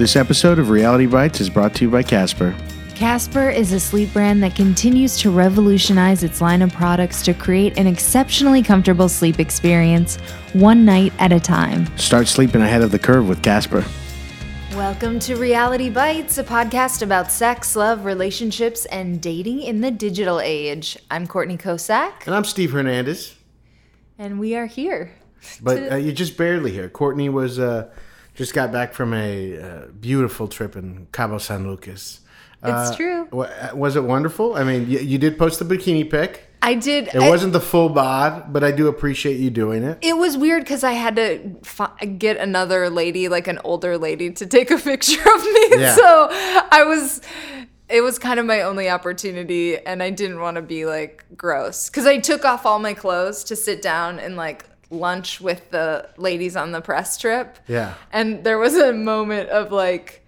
This episode of Reality Bytes is brought to you by Casper. Casper is a sleep brand that continues to revolutionize its line of products to create an exceptionally comfortable sleep experience, one night at a time. Start sleeping ahead of the curve with Casper. Welcome to Reality Bytes, a podcast about sex, love, relationships, and dating in the digital age. I'm Courtney Kocak, And I'm Steve Hernandez. and we are here. But uh, you're just barely here. Courtney was uh, just got back from a uh, beautiful trip in Cabo San Lucas. It's Uh, true. wa- Was it wonderful? I mean, you, you did post the bikini pic. I did. It wasn't the full bod, but I do appreciate you doing it. It was weird because I had to fi- get another lady, like an older lady, to take a picture of me. Yeah. So I was, it was kind of my only opportunity, and I didn't want to be like gross because I took off all my clothes to sit down and like lunch with the ladies on the press trip. Yeah. And there was a moment of like,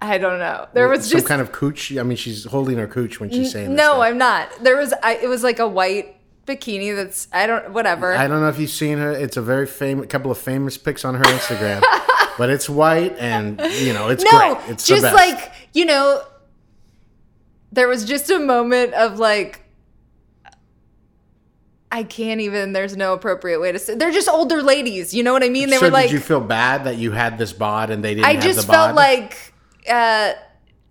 I don't know. There was Some just kind of cooch. I mean, she's holding her cooch when she's saying this no. I'm not. There was, I, it was like a white bikini that's I don't whatever. I don't know if you've seen her. It's a very famous, couple of famous pics on her Instagram, but it's white and you know it's no, great. It's just like you know, there was just a moment of like. I can't even. There's no appropriate way to say. They're just older ladies. You know what I mean? They so were like. did you feel bad that you had this bod and they didn't? I just felt bod? like. uh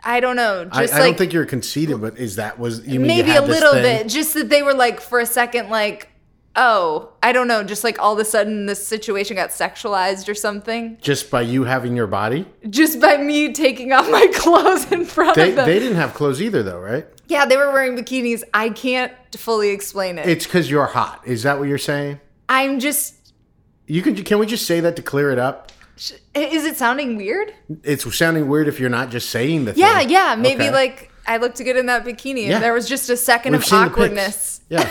I don't know. I, Just I like don't think you're conceited, but is that was you mean you maybe a little bit. Just that they were like for a second, like, oh, I don't know. Just like all of a sudden, this situation got sexualized or something. just by you having your body? Just by me taking off my clothes in front They of them. they didn't have clothes either, though, right? Yeah, they were wearing bikinis. I can't fully explain it. It's because you're hot. Is that what you're saying? I'm just. You can can we just say that to clear it up? Is it sounding weird? It's sounding weird if you're not just saying the Yeah, thing. yeah. Maybe Okay. like I looked good in that bikini, Yeah. and there was just a 2nd We've of seen the pics. awkwardness. Yeah.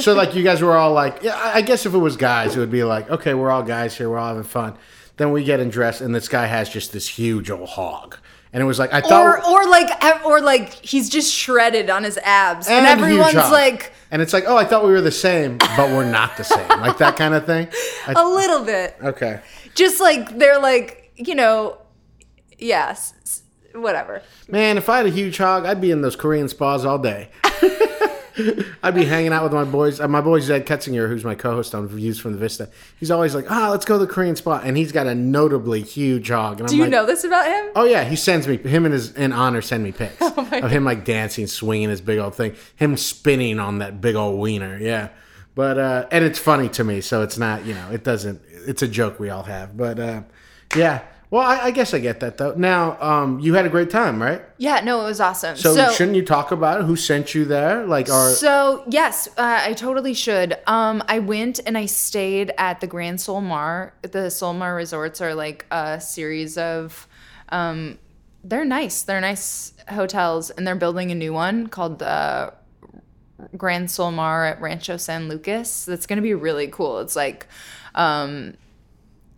So like you guys were all like, yeah, I I guess if it was guys, it would be like, okay, we're all guys here, we're all having fun. Then we get in dress, and this guy has just this huge old hog, and it was like I thought, Or, or like, or like, he's just shredded on his abs, and, and everyone's like and it's like, oh, I thought we were the same, but we're not the same, like that kind of thing. I- a little bit, okay. just like they're like, you know, yes, whatever. Man, if I had a huge hog, I'd be in those Korean spas all day. I'd be hanging out with my boys. Uh, my boy Zed Ketzinger, who's my co-host on Views from the Vista, he's always like, "Ah, let's go to the Korean spa," and he's got a notably huge hog. And Do I'm you like, know this about him? Oh yeah, he sends me him and his in honor send me pics Oh of him like dancing, swinging his big old thing, him spinning on that big old wiener. Yeah, but uh, and it's funny to me, so it's not you know it doesn't. It's a joke we all have, but uh, yeah. Well, I, I guess I get that though. Now, um, you had a great time, right? Yeah, no, it was awesome. So, so shouldn't you talk about it? Who sent you there? Like, our So yes, uh, I totally should. Um, I went and I stayed at the Grand Solmar. The Solmar resorts are like a series of, um, they're nice. They're nice hotels, and they're building a new one called the Grand Solmar at Rancho San Lucas. That's going to be really cool. It's like um,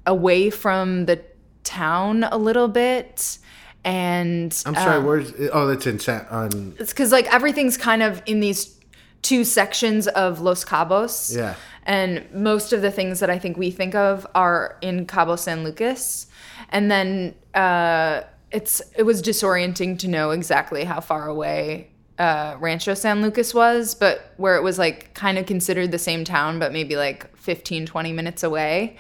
away from the town a little bit, and I'm sorry, um, where's? Oh, that's in San. On it's because like everything's kind of in these two sections of Los Cabos. Yeah. And most of the things that I think we think of are in Cabo San Lucas. And then uh, it's it was disorienting to know exactly how far away uh, Rancho San Lucas was, but where it was like kind of considered the same town, but maybe like 15, 20 minutes away.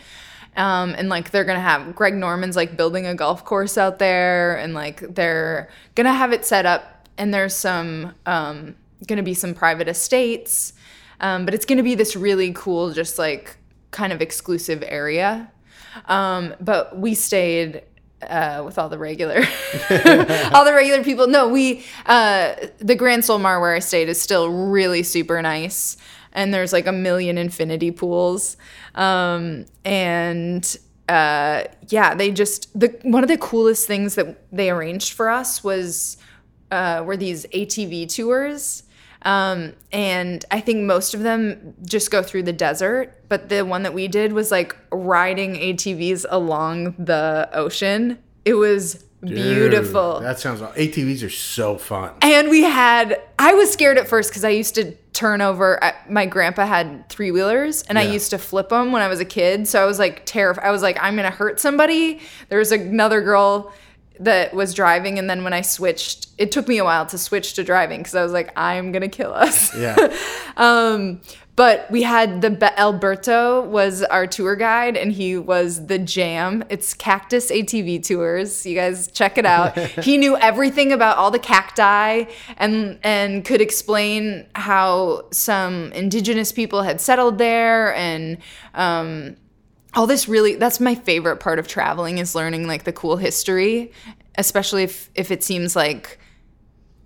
Um, and like they're gonna have Greg Norman's like building a golf course out there, and like they're gonna have it set up. And there's some um, gonna be some private estates, um, but it's gonna be this really cool, just like kind of exclusive area. Um, but we stayed uh, with all the regular, all the regular people. No, we uh, the Grand Solmar where I stayed is still really super nice, and there's like a million infinity pools, um, and uh, yeah, they just the one of the coolest things that they arranged for us was uh, were these ATV tours. Um, and I think most of them just go through the desert, but the one that we did was like riding ATVs along the ocean. It was beautiful. That sounds. ATVs are so fun. And we had, I was scared at first because I used to turn over. I, my grandpa had three wheelers, and I used to flip them when I was a kid. So I was like terrified. I was like, I'm gonna hurt somebody. There was another girl that was driving, and then when I switched, it took me a while to switch to driving because I was like, I'm gonna kill us. Yeah. Um, but we had the Be- Alberto was our tour guide, and he was the jam. It's Cactus ATV Tours. You guys check it out. he knew everything about all the cacti, and and could explain how some indigenous people had settled there, and um, all this really. That's my favorite part of traveling is learning like the cool history, especially if if it seems like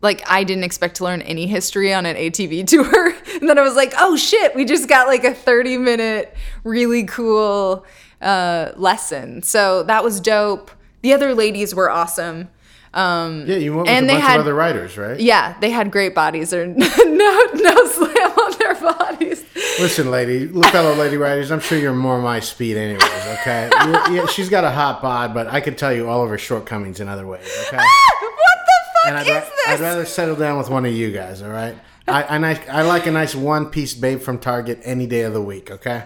like I didn't expect to learn any history on an ATV tour. and then I was like, oh shit, we just got like a 30 minute, really cool uh, lesson. So that was dope. The other ladies were awesome. Um, Yeah, you went with And a they bunch had- of other writers, right? yeah, they had great bodies. Or no, no slam on their bodies. Listen, lady, fellow lady writers, I'm sure you're more my speed, anyways. Okay, yeah, she's got a hot bod, but I could tell you all of her shortcomings in other ways. Okay, and I'd, is ra- this? I'd rather settle down with one of you guys. All right, I I, nice, I like a nice one piece babe from Target any day of the week. Okay,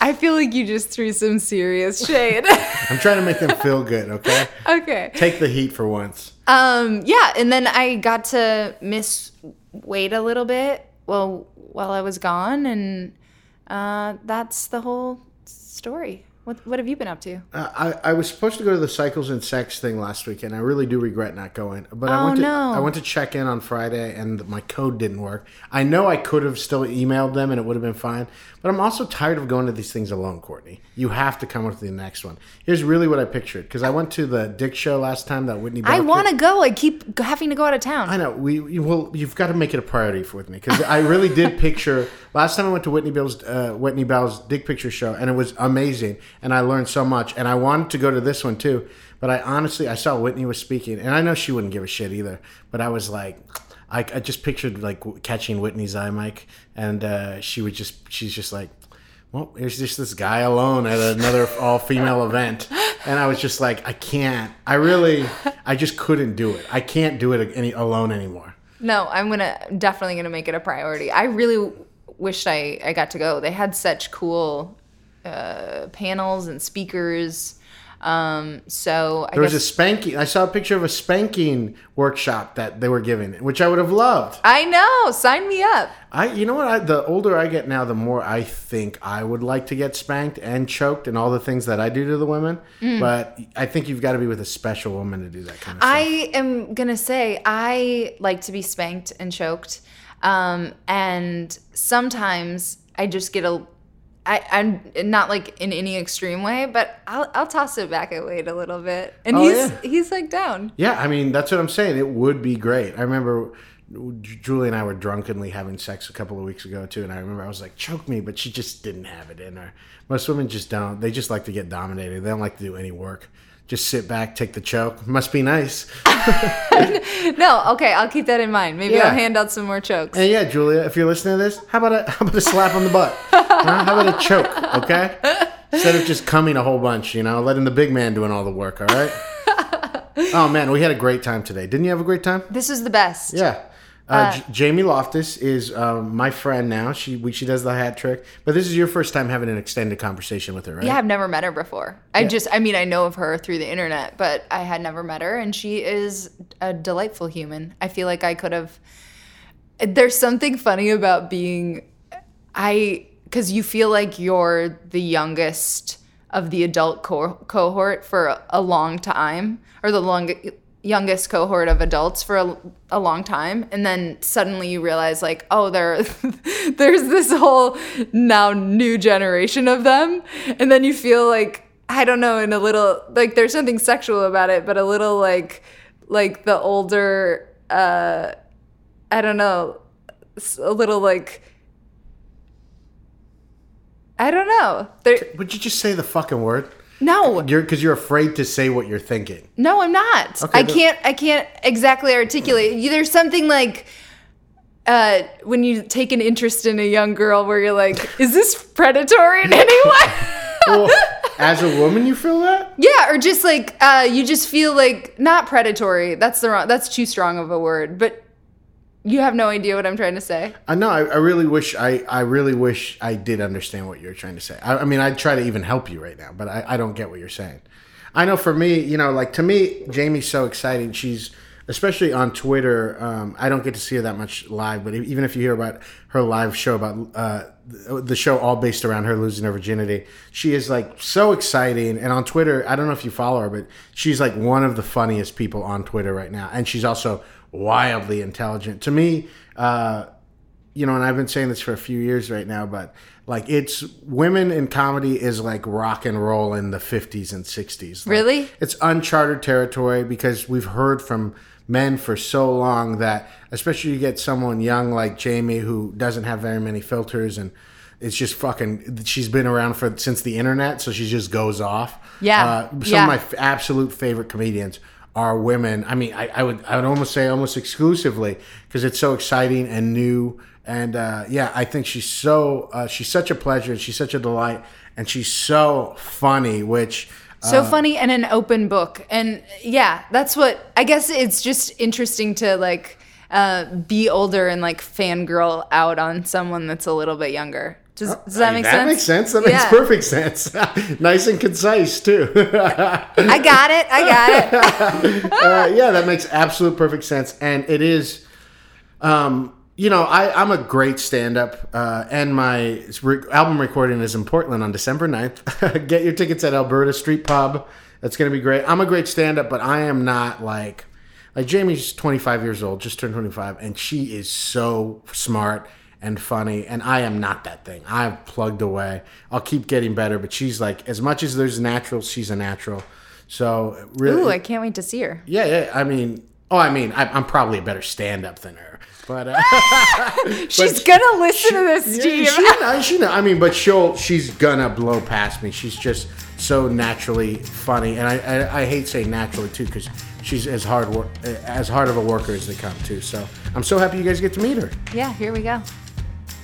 I feel like you just threw some serious shade. I'm trying to make them feel good. Okay, okay. take the heat for once. Um, yeah, and then I got to miss wait a little bit well while I was gone, and uh, that's the whole story. What what have you been up to? Uh, I, I was supposed to go to the cycles and sex thing last week, and I really do regret not going. But I Oh, went to no. I went to check in on Friday, and my code didn't work. I know I could have still emailed them, and it would have been fine. But I'm also tired of going to these things alone, Courtney. You have to come with the next one. Here's really what I pictured because I went to the Dick show last time that Whitney. I want to go. I keep having to go out of town. I know we we- well. You've got to make it a priority for with me because I really did picture. Last time I went to Whitney Bell's uh, Whitney Bell's Dick Picture show, and it was amazing, and I learned so much. And I wanted to go to this one too, but I honestly I saw Whitney was speaking, and I know she wouldn't give a shit either. But I was like. I, I just pictured like catching Whitney's eye mic, and uh, she would just she's just like, well, here's just this guy alone at another all female event. And I was just like, I can't. I really, I just couldn't do it. I can't do it any alone anymore. No, I'm gonna definitely gonna make it a priority. I really wished I I got to go. They had such cool uh, panels and speakers. Um, so I There was guess a spanking. I saw a picture of a spanking workshop that they were giving, which I would have loved. I know. Sign me up. I, you know what? I, the older I get now, the more I think I would like to get spanked and choked and all the things that I do to the women. Mm. But I think you've got to be with a special woman to do that kind of stuff. I am gonna say I like to be spanked and choked, um, and sometimes I just get a. I, I'm not like in any extreme way, but I'll, I'll toss it back at Wade a little bit, and Oh, he's yeah. he's like down. Yeah, I mean that's what I'm saying. It would be great. I remember Julie and I were drunkenly having sex a couple of weeks ago too, and I remember I was like, "Choke me," but she just didn't have it in her. Most women just don't. They just like to get dominated. They don't like to do any work. Just sit back, take the choke. Must be nice. No, okay, I'll keep that in mind. Maybe Yeah. I'll hand out some more chokes. And yeah, Julia, if you're listening to this, how about a how about a slap on the butt? Huh? How about a choke? Okay, instead of just coming a whole bunch, you know, letting the big man doing all the work. All right. Oh man, we had a great time today. Didn't you have a great time? This is the best. Yeah. Uh, J- Jamie Loftus is um, my friend now. She we, she does the hat trick, but this is your first time having an extended conversation with her, right? Yeah, I've never met her before. I just, I mean, I know of her through the internet, but I had never met her, and she is a delightful human. I feel like I could have. There's something funny about being, I, because you feel like you're the youngest of the adult co- cohort for a, a long time, or the long, youngest cohort of adults for a, a long time, and then suddenly you realize, like, oh, there, there's this whole now new generation of them, and then you feel like I don't know, in a little like there's something sexual about it, but a little like like the older, uh, I don't know, a little like. I don't know. There, Would you just say the fucking word? No, You're because you're afraid to say what you're thinking. No, I'm not. Okay, I can't. I can't exactly articulate. There's something like uh, when you take an interest in a young girl, where you're like, "Is this predatory in any way?" Well, as a woman, you feel that? yeah, or just like uh, you just feel like not predatory. That's the wrong. That's too strong of a word, but You have no idea what I'm trying to say. I know. I, really wish. I, I really wish I did understand what you're trying to say. I, I mean, I'd try to even help you right now, but I, I don't get what you're saying. I know for me, you know, like to me, Jamie's so exciting. She's especially on Twitter. Um, I don't get to see her that much live, but even if you hear about her live show about uh, the show all based around her losing her virginity, she is like so exciting. And on Twitter, I don't know if you follow her, but she's like one of the funniest people on Twitter right now, and she's also wildly intelligent. To me, uh, you know, and I've been saying this for a few years right now, but like it's women in comedy is like rock and roll in the 50s and 60s. Like, Really? It's uncharted territory because we've heard from men for so long that especially you get someone young like Jamie who doesn't have very many filters and it's just fucking she's been around for since the internet so she just goes off. Yeah. Uh, some Yeah. of my f- absolute favorite comedians are women. I mean, I, I would I would almost say almost exclusively because it's so exciting and new. And uh, yeah, I think she's so uh, she's such a pleasure. She's such a delight, and she's so funny. Which So funny and an open book. And yeah, that's what I guess it's just interesting to like uh, be older and like fangirl out on someone that's a little bit younger. Does, does that make that sense? makes sense. That makes perfect sense. nice and concise too. I got it. I got it. uh, yeah, that makes absolute perfect sense, and it is. Um, you know, I, I'm a great stand-up, uh, and my re- album recording is in Portland on December 9th. Get your tickets at Alberta Street Pub. That's going to be great. I'm a great stand-up, but I am not like like Jamie's 25 years old, just turned 25, and she is so smart and funny, and I am not that thing. I've plugged away. I'll keep getting better, but she's like as much as there's natural, she's a natural. So really, Ooh, I can't wait to see her. yeah, yeah. I mean, oh, I mean, I, I'm probably a better stand-up than her, but uh, She's gonna listen to this, yeah, Steve. she, know, she know. I mean, but she'll she's gonna blow past me. She's just so naturally funny, and I I, I hate saying naturally too because she's as hard work as hard of a worker as they come too. So I'm so happy you guys get to meet her. yeah, here we go.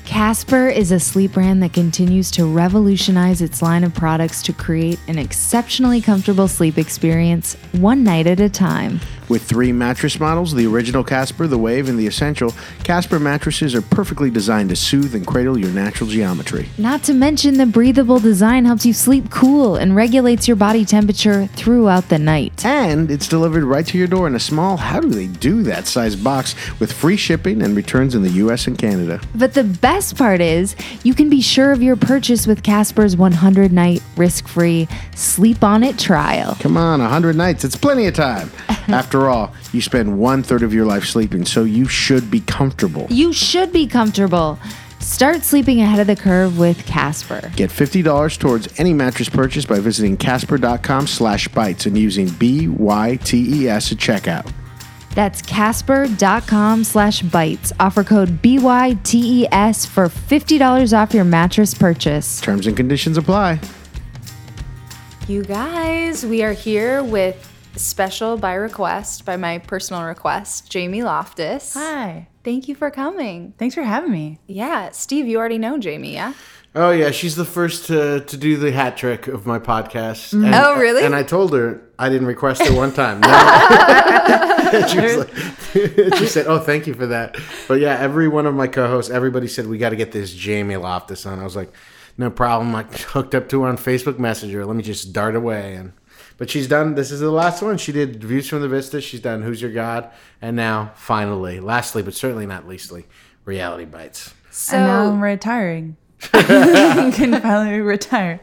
Casper is a sleep brand that continues to revolutionize its line of products to create an exceptionally comfortable sleep experience one night at a time. With three mattress models, the original Casper, the Wave, and the Essential, Casper mattresses are perfectly designed to soothe and cradle your natural geometry. Not to mention, the breathable design helps you sleep cool and regulates your body temperature throughout the night. And it's delivered right to your door in a small, how do they do that size box with free shipping and returns in the US and Canada. But the best part is, you can be sure of your purchase with Casper's 100 night risk free sleep on it trial. Come on, 100 nights, it's plenty of time. After all, you spend one third of your life sleeping, so you should be comfortable. You should be comfortable. Start sleeping ahead of the curve with Casper. Get $50 towards any mattress purchase by visiting casper.com slash BYTES and using B-Y-T-E-S at checkout. That's casper.com slash BYTES. Offer code BYTES for $50 off your mattress purchase. Terms and conditions apply. You guys, we are here with special by request, by my personal request, Jamie Loftus. Hi. Thank you for coming. Thanks for having me. Yeah, Steve, you already know Jamie, yeah? Oh yeah, she's the first to, to do the hat trick of my podcast. Mm-hmm. And, Oh, really? And I told her I didn't request her one time. No. She, was like, she said, "Oh, thank you for that." But yeah, every one of my co-hosts, everybody said we got to get this Jamie Loftus on. I was like, "No problem." I hooked up to her on Facebook Messenger. Let me just dart away and. But she's done. This is the last one. She did Views from the Vista. She's done Who's Your God, and now finally, lastly, but certainly not leastly, Reality Bytes. So, and now I'm retiring. Can finally retire.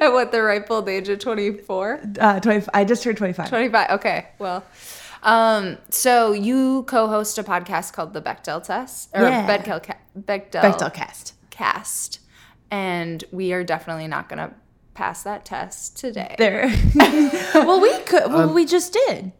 at what, the ripe old age of 24? Uh, 20, I just turned 25. 25, okay, well. Um, so you co-host a podcast called The Bechdel Test, or Yeah. Bechdel, Ca- Bechdel, Bechdel cast. Cast, and we are definitely not going to pass that test today. There. well, we could. Well, we just did.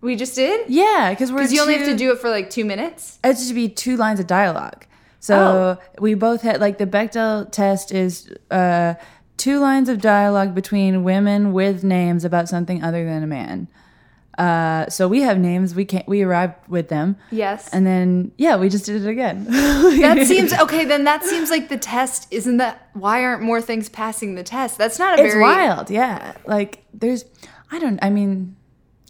We just did? Yeah, because we're. Because you only have to do it for like two minutes? It's just to be two lines of dialogue. So we both had like the Bechdel test is uh, two lines of dialogue between women with names about something other than a man. Uh, so we have names. We can't. We arrived with them. Yes. And then yeah, we just did it again. that seems okay. Then that seems like the test. Isn't that why aren't more things passing the test? That's not a it's very wild. Yeah, like there's. I don't. I mean,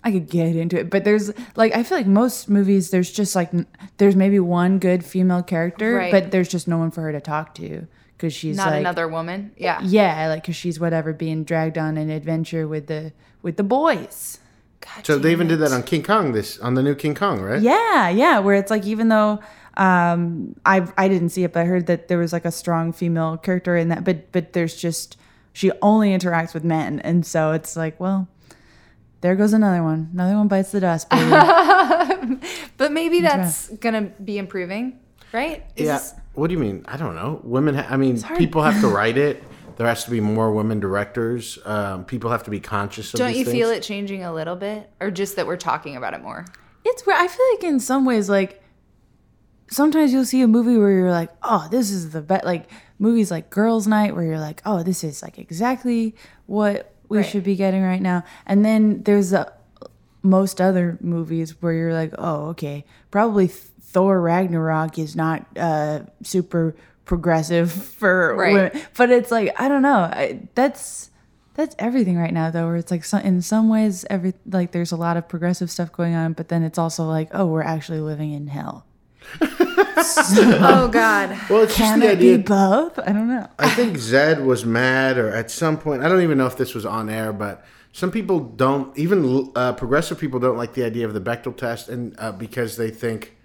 I could get into it, but there's like I feel like most movies there's just like there's maybe one good female character, Right. but there's just no one for her to talk to because she's Not like another woman. Yeah. yeah, like because she's whatever being dragged on an adventure with the with the boys. God So they damn even did that on King Kong. This on the new King Kong, right? Yeah, yeah, where it's like even though um I I didn't see it, but I heard that there was like a strong female character in that, but but there's just she only interacts with men, and so it's like well. There goes another one. Another one bites the dust. But maybe that's gonna be improving, right? Is Yeah. this- What do you mean? I don't know. Women. Ha- I mean, people have to write it. There has to be more women directors. Um, people have to be conscious of. Don't these you things. feel it changing a little bit, or just that we're talking about it more? It's where I feel like in some ways, like sometimes you'll see a movie where you're like, oh, this is the best. Like movies like Girls' Night, where you're like, oh, this is like exactly what we Right. should be getting right now. And then there's a, most other movies where you're like, oh, okay, probably Thor Ragnarok is not uh, super progressive for Right. women, but it's like I don't know. I, that's that's everything right now though where it's like in some ways every like there's a lot of progressive stuff going on but then it's also like oh we're actually living in hell oh God. Well, it's just can the it be idea. both i don't know I think Zed was mad, or at some point, I don't even know if this was on air, but some people don't, even uh, progressive people don't like the idea of the Bechdel test, and uh, because they think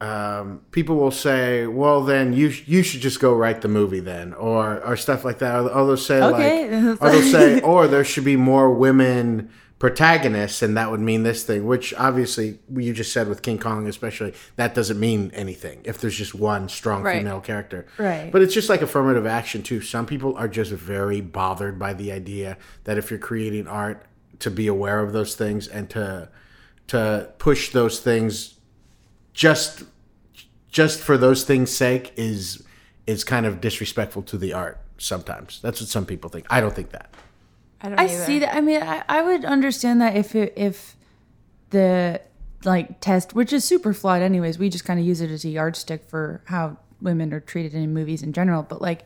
um, people will say, "Well, then you sh- you should just go write the movie then," or or stuff like that. Or, or they'll say Okay. like, or they'll say, or there should be more women protagonists, and that would mean this thing. Which obviously, you just said with King Kong, especially, that doesn't mean anything if there's just one strong Right. female character. Right. But it's just like affirmative action too. Some people are just very bothered by the idea that if you're creating art, to be aware of those things and to to push those things just just for those things' sake is is kind of disrespectful to the art. Sometimes that's what some people think. I don't think that. I don't i either. see that i mean i, I would understand that if it, if the like test which is super flawed anyways we just kind of use it as a yardstick for how women are treated in movies in general but like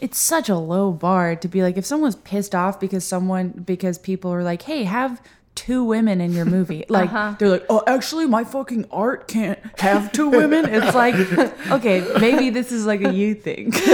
it's such a low bar to be like if someone's pissed off because someone because people are like hey have two women in your movie like they're like oh actually my fucking art can't have two women it's like okay maybe this is like a you thing.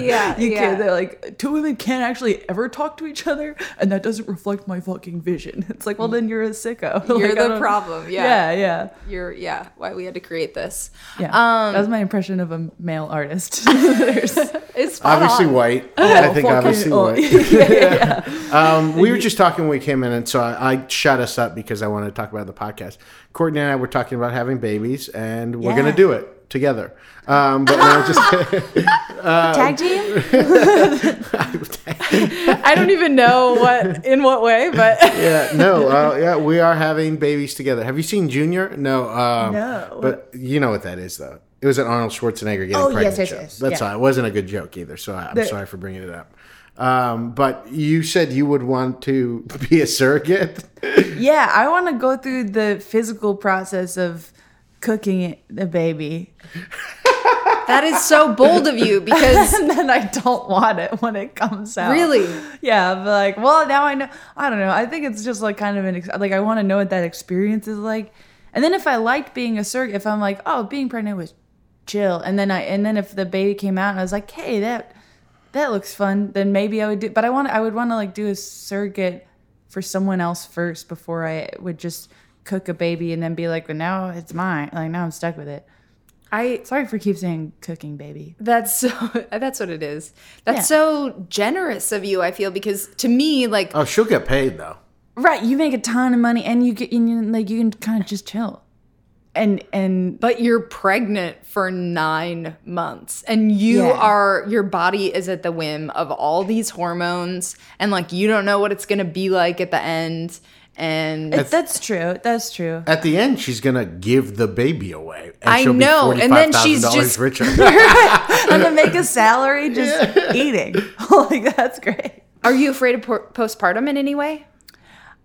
yeah, you yeah. can't they're like two women can't actually ever talk to each other and that doesn't reflect my fucking vision it's like well then you're a sicko You're Like, the problem. Yeah. yeah yeah You're yeah. Why we had to create this. yeah Um, that was my impression of a male artist It's Obviously on. white. I think fucking- obviously oh, white. Um, we were just talking when we came in, and so I, I shut us up because I wanted to talk about the podcast. Courtney and I were talking about having babies, and we're Yeah. going to do it together. Um, but no, just tag team I don't even know what in what way, but yeah, no, uh, yeah, we are having babies together. Have you seen Junior? No, um, No. But you know what that is, though. It was an Arnold Schwarzenegger getting Oh, pregnant yes, yes, yes, That's yeah. all. It wasn't a good joke either, so I'm The- sorry for bringing it up. Um, but you said you would want to be a surrogate. yeah i want to go through the physical process of cooking the baby that is so bold of you because and then i don't want it when it comes out really Yeah, but like, well, now I know. I don't know. I think it's just like kind of an ex- like I want to know what that experience is like. And then if I liked being a surrogate, if I'm like, oh, being pregnant was chill, and then I and then if the baby came out and I was like, hey, that that looks fun, then maybe I would do. But I want I would want to like do a surrogate for someone else first before I would just cook a baby and then be like, well, now it's mine. Like now I'm stuck with it. I Sorry for keep saying cooking baby. that's so that's what it is. That's Yeah. so generous of you, I feel, because to me, like Oh, she'll get paid though. Right, you make a ton of money and you get and you, like you can kind of just chill. And and but you're pregnant for nine months and you Yeah. are your body is at the whim of all these hormones and like you don't know what it's gonna be like at the end and that's true. That's true. At the end, she's gonna give the baby away. And I know, and then she's $45,000 just- richer. and to make a salary just eating. like that's great. are you afraid of postpartum in any way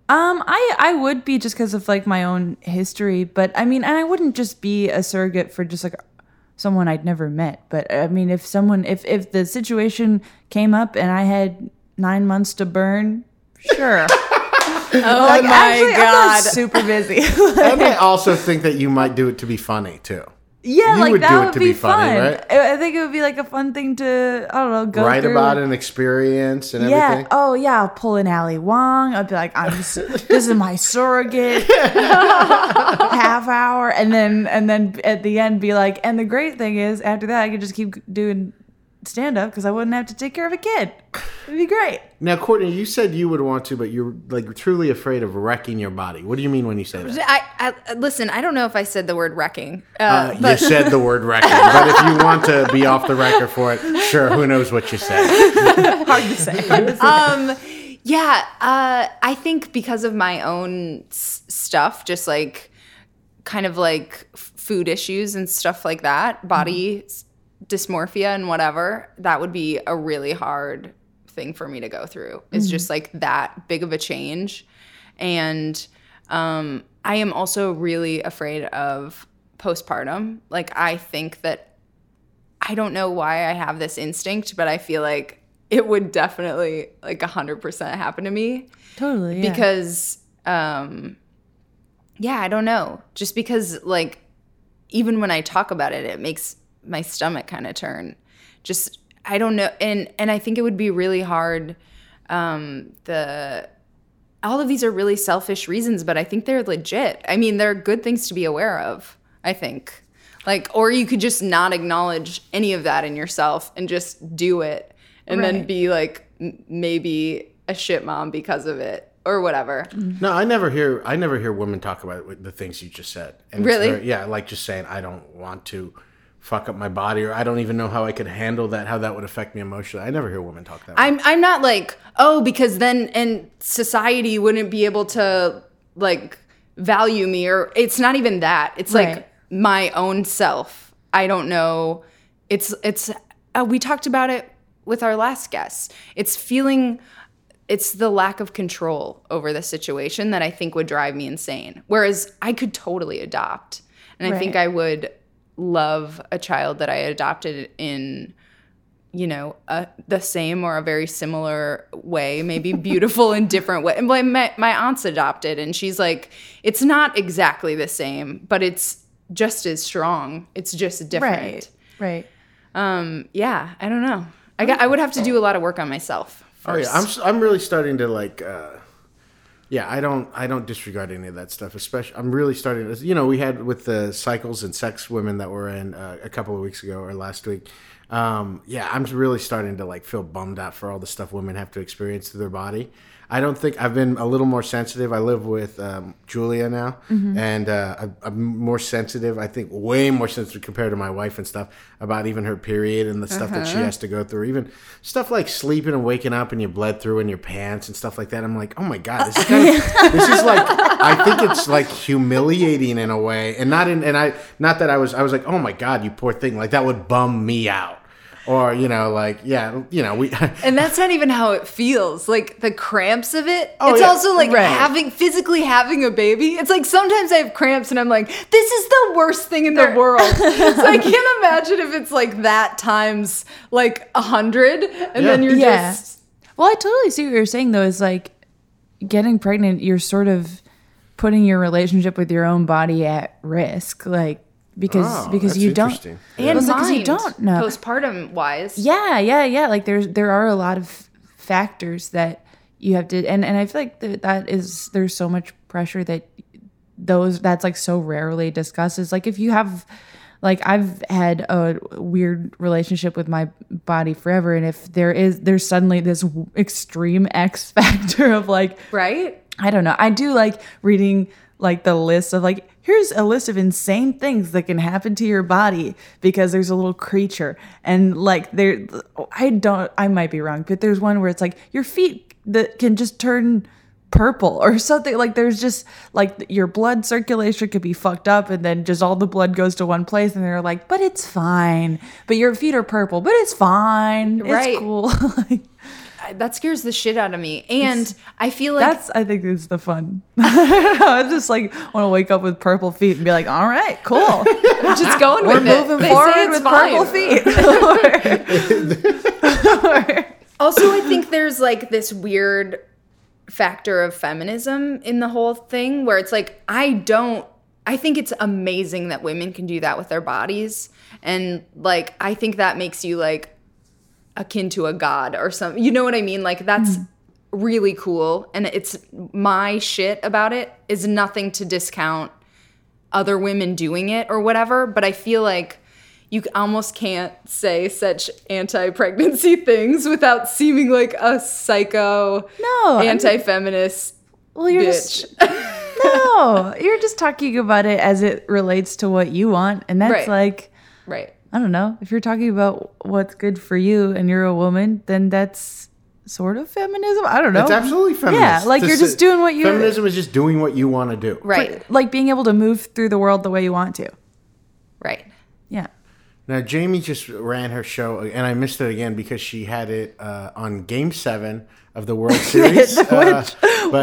Um, I I would be just because of like my own history, but I mean, and I wouldn't just be a surrogate for just like someone I'd never met. But I mean, if someone if if the situation came up and I had nine months to burn, sure. Oh Like, my actually, I'm god. super busy. and I also think that you might do it to be funny too. Yeah, You like would that would be, be funny, fun. right? I think it would be like a fun thing to I don't know go Write through. about an experience and Yeah. everything. Oh yeah. I'll pull an Ali Wong. I'll be like, I'm. this is my surrogate half hour, and then and then at the end be like, and the great thing is after that I could just keep doing stand up because I wouldn't have to take care of a kid. It'd be great. Now, Courtney, you said you would want to, but you're like truly afraid of wrecking your body. What do you mean when you say that? I, I listen. I don't know if I said the word wrecking. Uh, Uh, you said the word wrecking, but if you want to be off the record for it, sure. Who knows what you said? Hard to say. Hard to say. um, yeah. Uh, I think because of my own s- stuff, just like kind of like f- food issues and stuff like that, body s- dysmorphia and whatever, that would be a really hard thing for me to go through. It's just like that big of a change. And um, I am also really afraid of postpartum. Like, I think that I don't know why I have this instinct, but I feel like it would definitely like 100% happen to me totally. Yeah. because um yeah, I don't know. Just because like even when I talk about it, it makes my stomach kind of turn. Just I don't know and and I think it would be really hard um the all of these are really selfish reasons, but I think they're legit. I mean, they're good things to be aware of, I think. Like or you could just not acknowledge any of that in yourself and just do it and then be like m- maybe a shit mom because of it or whatever. No, I never hear. I never hear women talk about the things you just said. And Really? very- yeah, like just saying I don't want to fuck up my body, or I don't even know how I could handle that. How that would affect me emotionally. I never hear women talk that. I'm I'm not like, oh, because then and society wouldn't be able to like value me or it's not even that. It's like my own self. I don't know. It's it's uh, we talked about it with our last guest. It's feeling it's the lack of control over the situation that I think would drive me insane. Whereas I could totally adopt. And I think I would love a child that I adopted in you know, uh, the same or a very similar way, maybe beautiful in different way. And my, my, my aunt's adopted, and she's like, it's not exactly the same, but it's just as strong. It's just different. right. Right. Um, yeah, I don't know. I got, I would have to do a lot of work on myself. Oh yeah, I'm s- I'm really starting to like. uh Yeah, I don't I don't disregard any of that stuff. Especially, I'm really starting to. You know, we had with the cycles and sex women that were in uh, a couple of weeks ago or last week. Um, yeah, I'm really starting to like feel bummed out for all the stuff women have to experience through their body. I don't think I've been a little more sensitive. I live with um, Julia now, and uh, I'm, I'm more sensitive. I think way more sensitive compared to my wife and stuff about even her period and the stuff that she has to go through. Even stuff like sleeping and waking up and you bled through in your pants and stuff like that. I'm like, oh my god, this is kind of, this is like I think it's like humiliating in a way, and not in and I not that I was I was like, oh my god, you poor thing, like that would bum me out. Or you know, like yeah, you know, we and that's not even how it feels. Like the cramps of it. Oh, it's yeah. also like Right. having physically having a baby. It's like sometimes I have cramps and I'm like, this is the worst thing in the world. so I can't imagine if it's like that times like a hundred, and then you're Yeah. just Well, I totally see what you're saying though. Is like getting pregnant, you're sort of putting your relationship with your own body at risk, like because Oh, because that's you don't. and Well, it's like, 'cause mind you don't know. postpartum wise. Yeah, yeah, yeah. Like there's there are a lot of factors that you have to, and and I feel like that that is there's so much pressure that those that's like so rarely discussed. Is like if you have. Like I've had a weird relationship with my body forever, and if there is, there's suddenly this extreme X factor of like, Right? I don't know. I do like reading like the list of like here's a list of insane things that can happen to your body because there's a little creature. And like there I don't I might be wrong, but there's one where it's like your feet that can just turn purple or something. Like there's just like your blood circulation could be fucked up and then just all the blood goes to one place and they're like but it's fine. But your feet are purple but it's fine. Right. it's cool That scares the shit out of me. And I feel like That's I think is the fun. I just like want to wake up with purple feet and be like, all right, cool. just going We're with it. moving forward with fine. purple feet. Also, I think there's like this weird factor of feminism in the whole thing where it's like I don't I think it's amazing that women can do that with their bodies and like I think that makes you like akin to a god or something. You know what I mean? Like that's hmm. really cool and it's my shit about it is nothing to discount other women doing it or whatever, but I feel like you almost can't say such anti-pregnancy things without seeming like a psycho No, I mean- anti-feminist Well, you're bitch. just no, you're just talking about it as it relates to what you want, and that's Right. like right. I don't know. If you're talking about what's good for you and you're a woman, then that's sort of feminism. I don't know. It's absolutely feminist. Yeah, like you're just doing what you Feminism is just doing what you want to do. Right. like being able to move through the world the way you want to. Right. Yeah. Now Jamie just ran her show, and I missed it again because she had it uh, on Game Seven of the World Series, Which uh,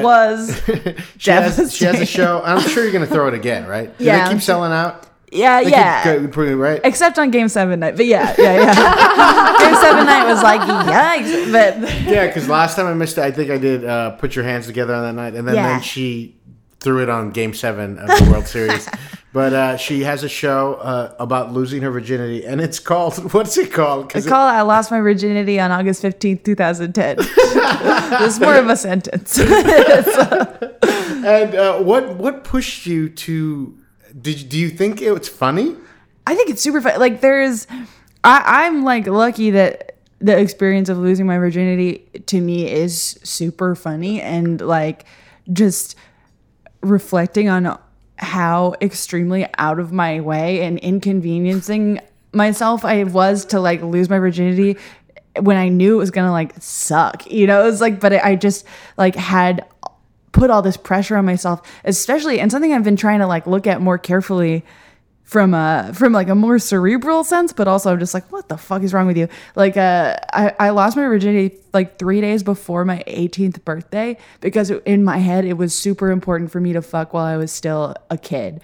Was she has she has a show. I'm sure you're gonna throw it again, right? Do Yeah. they keep selling out? Yeah, They yeah. keep go- right. Except on game seven night. But yeah, yeah, yeah. game seven night was like, yikes. But Yeah, because last time I missed it, I think I did uh, put your hands together on that night, and then, Yeah. then she threw it on Game Seven of the World Series. But uh, she has a show uh, about losing her virginity, and it's called what's it called? I call it I lost my virginity on August 15th, 2010. It's more of a sentence. it- and uh, what what pushed you to? Did do you think it was funny? I think it's super fun. Like there's, I, I'm like lucky that the experience of losing my virginity to me is super funny and like just reflecting on how extremely out of my way and inconveniencing myself I was to like lose my virginity when I knew it was gonna like suck. You know, it was like, but I just like had put all this pressure on myself, especially and something I've been trying to like look at more carefully from a from like a more cerebral sense, but also I'm just like, what the fuck is wrong with you? Like, uh, I I lost my virginity like three days before my 18th birthday because in my head it was super important for me to fuck while I was still a kid,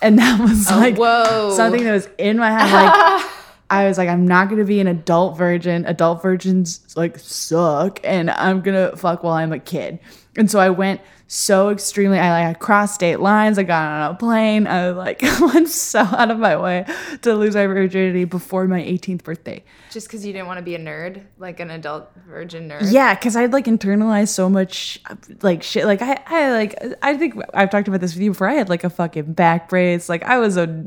and that was like whoa. something that was in my head. Like, I was like, I'm not gonna be an adult virgin. Adult virgins like suck, and I'm gonna fuck while I'm a kid. And so I went so extremely. I like I crossed state lines. I got on a plane. I like went so out of my way to lose my virginity before my 18th birthday. Just because you didn't want to be a nerd, like an adult virgin nerd. Yeah, because I'd like internalized so much like shit. Like I, I like I think I've talked about this with you before. I had like a fucking back brace. Like I was a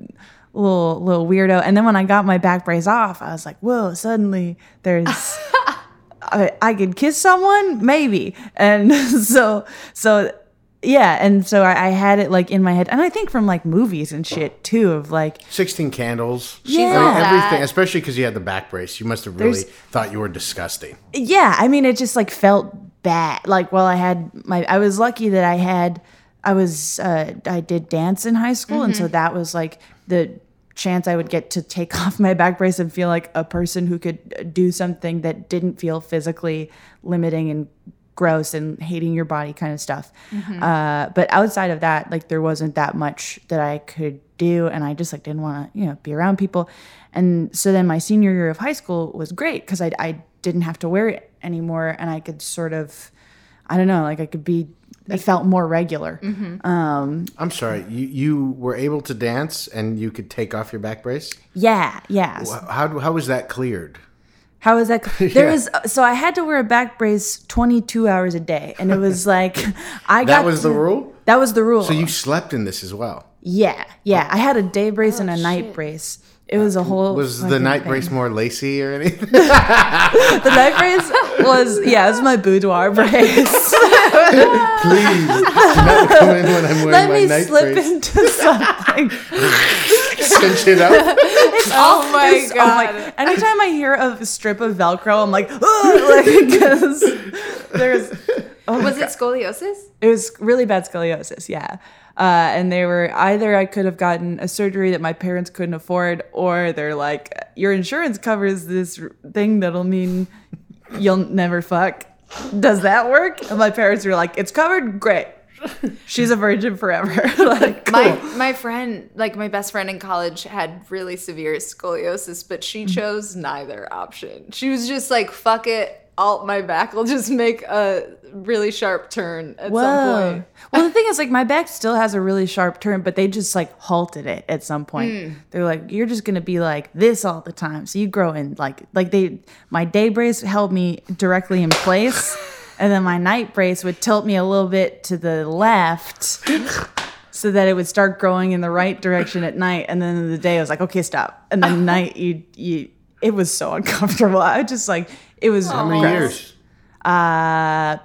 little little weirdo. And then when I got my back brace off, I was like, whoa! Suddenly there's. I, I could kiss someone, maybe, and so so yeah, and so I, I had it like in my head, and I think from like movies and shit too, of like Sixteen Candles. Yeah. I mean, everything. Especially because you had the back brace, you must have really There's- thought you were disgusting. yeah i mean it just like felt bad like well i had my i was lucky that i had i was uh i did dance in high school and so that was like the chance i would get to take off my back brace and feel like a person who could do something that didn't feel physically limiting and gross and hating your body kind of stuff. Uh but outside of that like there wasn't that much that i could do and i just like didn't want to you know be around people. And so then my senior year of high school was great because I, I didn't have to wear it anymore and i could sort of i don't know like i could be it felt more regular um I'm sorry. You you were able to dance and you could take off your back brace. yeah yeah How how was that cleared? How was that? There was so I had to wear a back brace 22 hours a day, and it was like I got That was the rule. That was the rule. So you slept in this as well. yeah, yeah. I had a day brace and a night brace. It was a whole. Was the night thing. brace more lacy or anything? The night brace was yeah, it was my boudoir brace. Please, do not come in when I'm wearing Let my me night slip brace. into something. Cinch it up. Oh my It's- I'm god. like, anytime I hear a strip of Velcro, I'm like, "Ugh," like because there's was it scoliosis? It was really bad scoliosis, yeah. Uh, and they were either I could have gotten a surgery that my parents couldn't afford, or they're like, your insurance covers this r- thing that'll mean you'll never fuck. Does that work? And my parents were like, it's covered, great. She's a virgin forever. like, cool. My my friend, like my best friend in college, had really severe scoliosis, but she mm. chose neither option. She was just like, "Fuck it, alt my back will just make a really sharp turn at some point. Well, the thing is, like, my back still has a really sharp turn, but they just like halted it at some point. Hmm. They're like, you're just gonna be like this all the time. So you grow in like, like they, my day brace held me directly in place, and then my night brace would tilt me a little bit to the left, so that it would start growing in the right direction at night. And then in the day, I was like, okay, stop. And then night, you, you, it was so uncomfortable. I just like, it was How many years? uh,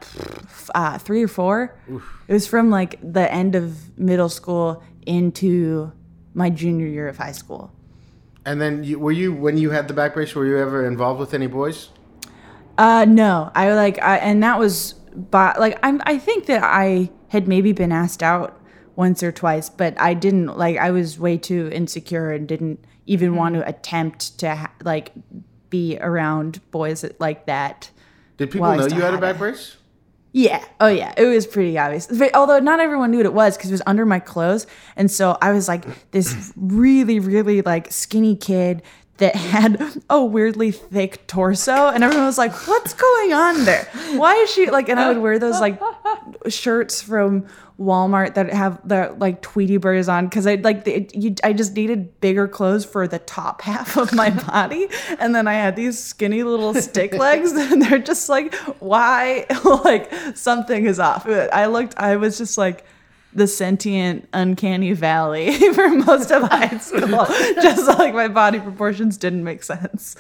uh three or four. It was from like the end of middle school into my junior year of high school. And then you, were you when you had the back brace? Were you ever involved with any boys? Uh, no, I like, I, and that was, but like, I'm, I think that I had maybe been asked out once or twice, but I didn't like, I was way too insecure and didn't even want to attempt to ha- like be around boys like that. Did people know you had a back brace? Yeah. Oh, yeah. It was pretty obvious. But, although not everyone knew what it was because it was under my clothes. And so I was like this really, really like skinny kid that had a weirdly thick torso. And everyone was like, what's going on there? Why is she like, and I would wear those like shirts from Walmart that have the like Tweety Birds on because I like the, you, I just needed bigger clothes for the top half of my body, and then I had these skinny little stick legs, and they're just like, why? like something is off. I looked, I was just like the sentient uncanny valley for most of high school. just like my body proportions didn't make sense.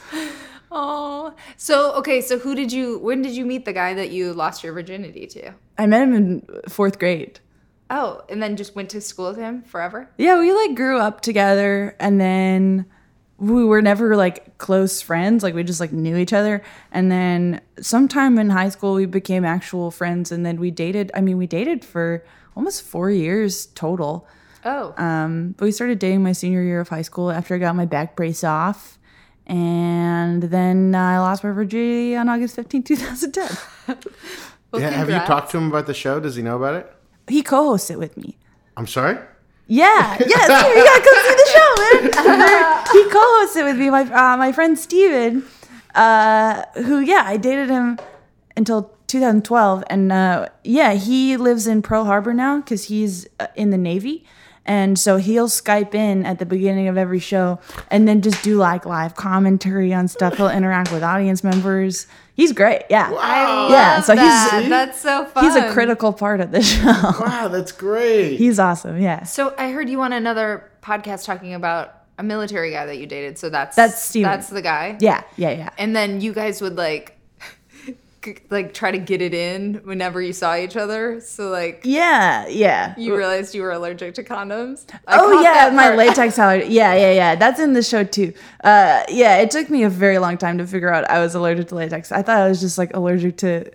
Oh, so okay. So who did you? When did you meet the guy that you lost your virginity to? I met him in fourth grade. Oh, and then just went to school with him forever. Yeah, we like grew up together and then we were never like close friends. Like we just like knew each other. And then sometime in high school we became actual friends and then we dated. I mean, we dated for almost 4 years total. Oh, Um, but we started dating my senior year of high school after I got my back brace off. And then I lost my virginity on August 15, 2010. well, yeah, have you talked to him about the show? Does he know about it? He co-hosts it with me. I'm sorry. Yeah, yes, you gotta come see the show, man. he co-hosts it with me. My uh, my friend Steven, uh, who yeah, I dated him until 2012, and uh, yeah, he lives in Pearl Harbor now because he's uh, in the Navy, and so he'll Skype in at the beginning of every show, and then just do like live commentary on stuff. He'll interact with audience members. He's great. Yeah, Wow. yeah. So that. he's that's so fun. he's a critical part of the show. Wow, that's great. he's awesome. Yeah. So I heard you on another podcast talking about a military guy that you dated. So that's That's Steven. That's the guy. Yeah, yeah, yeah. And then you guys would like, like try to get it in whenever you saw each other. So like. Yeah, yeah. You realized you were allergic to condoms. I oh yeah, my latex allergy. Yeah, yeah, yeah. That's in the show too. Uh, yeah, it took me a very long time to figure out I was allergic to latex. I thought I was just like allergic to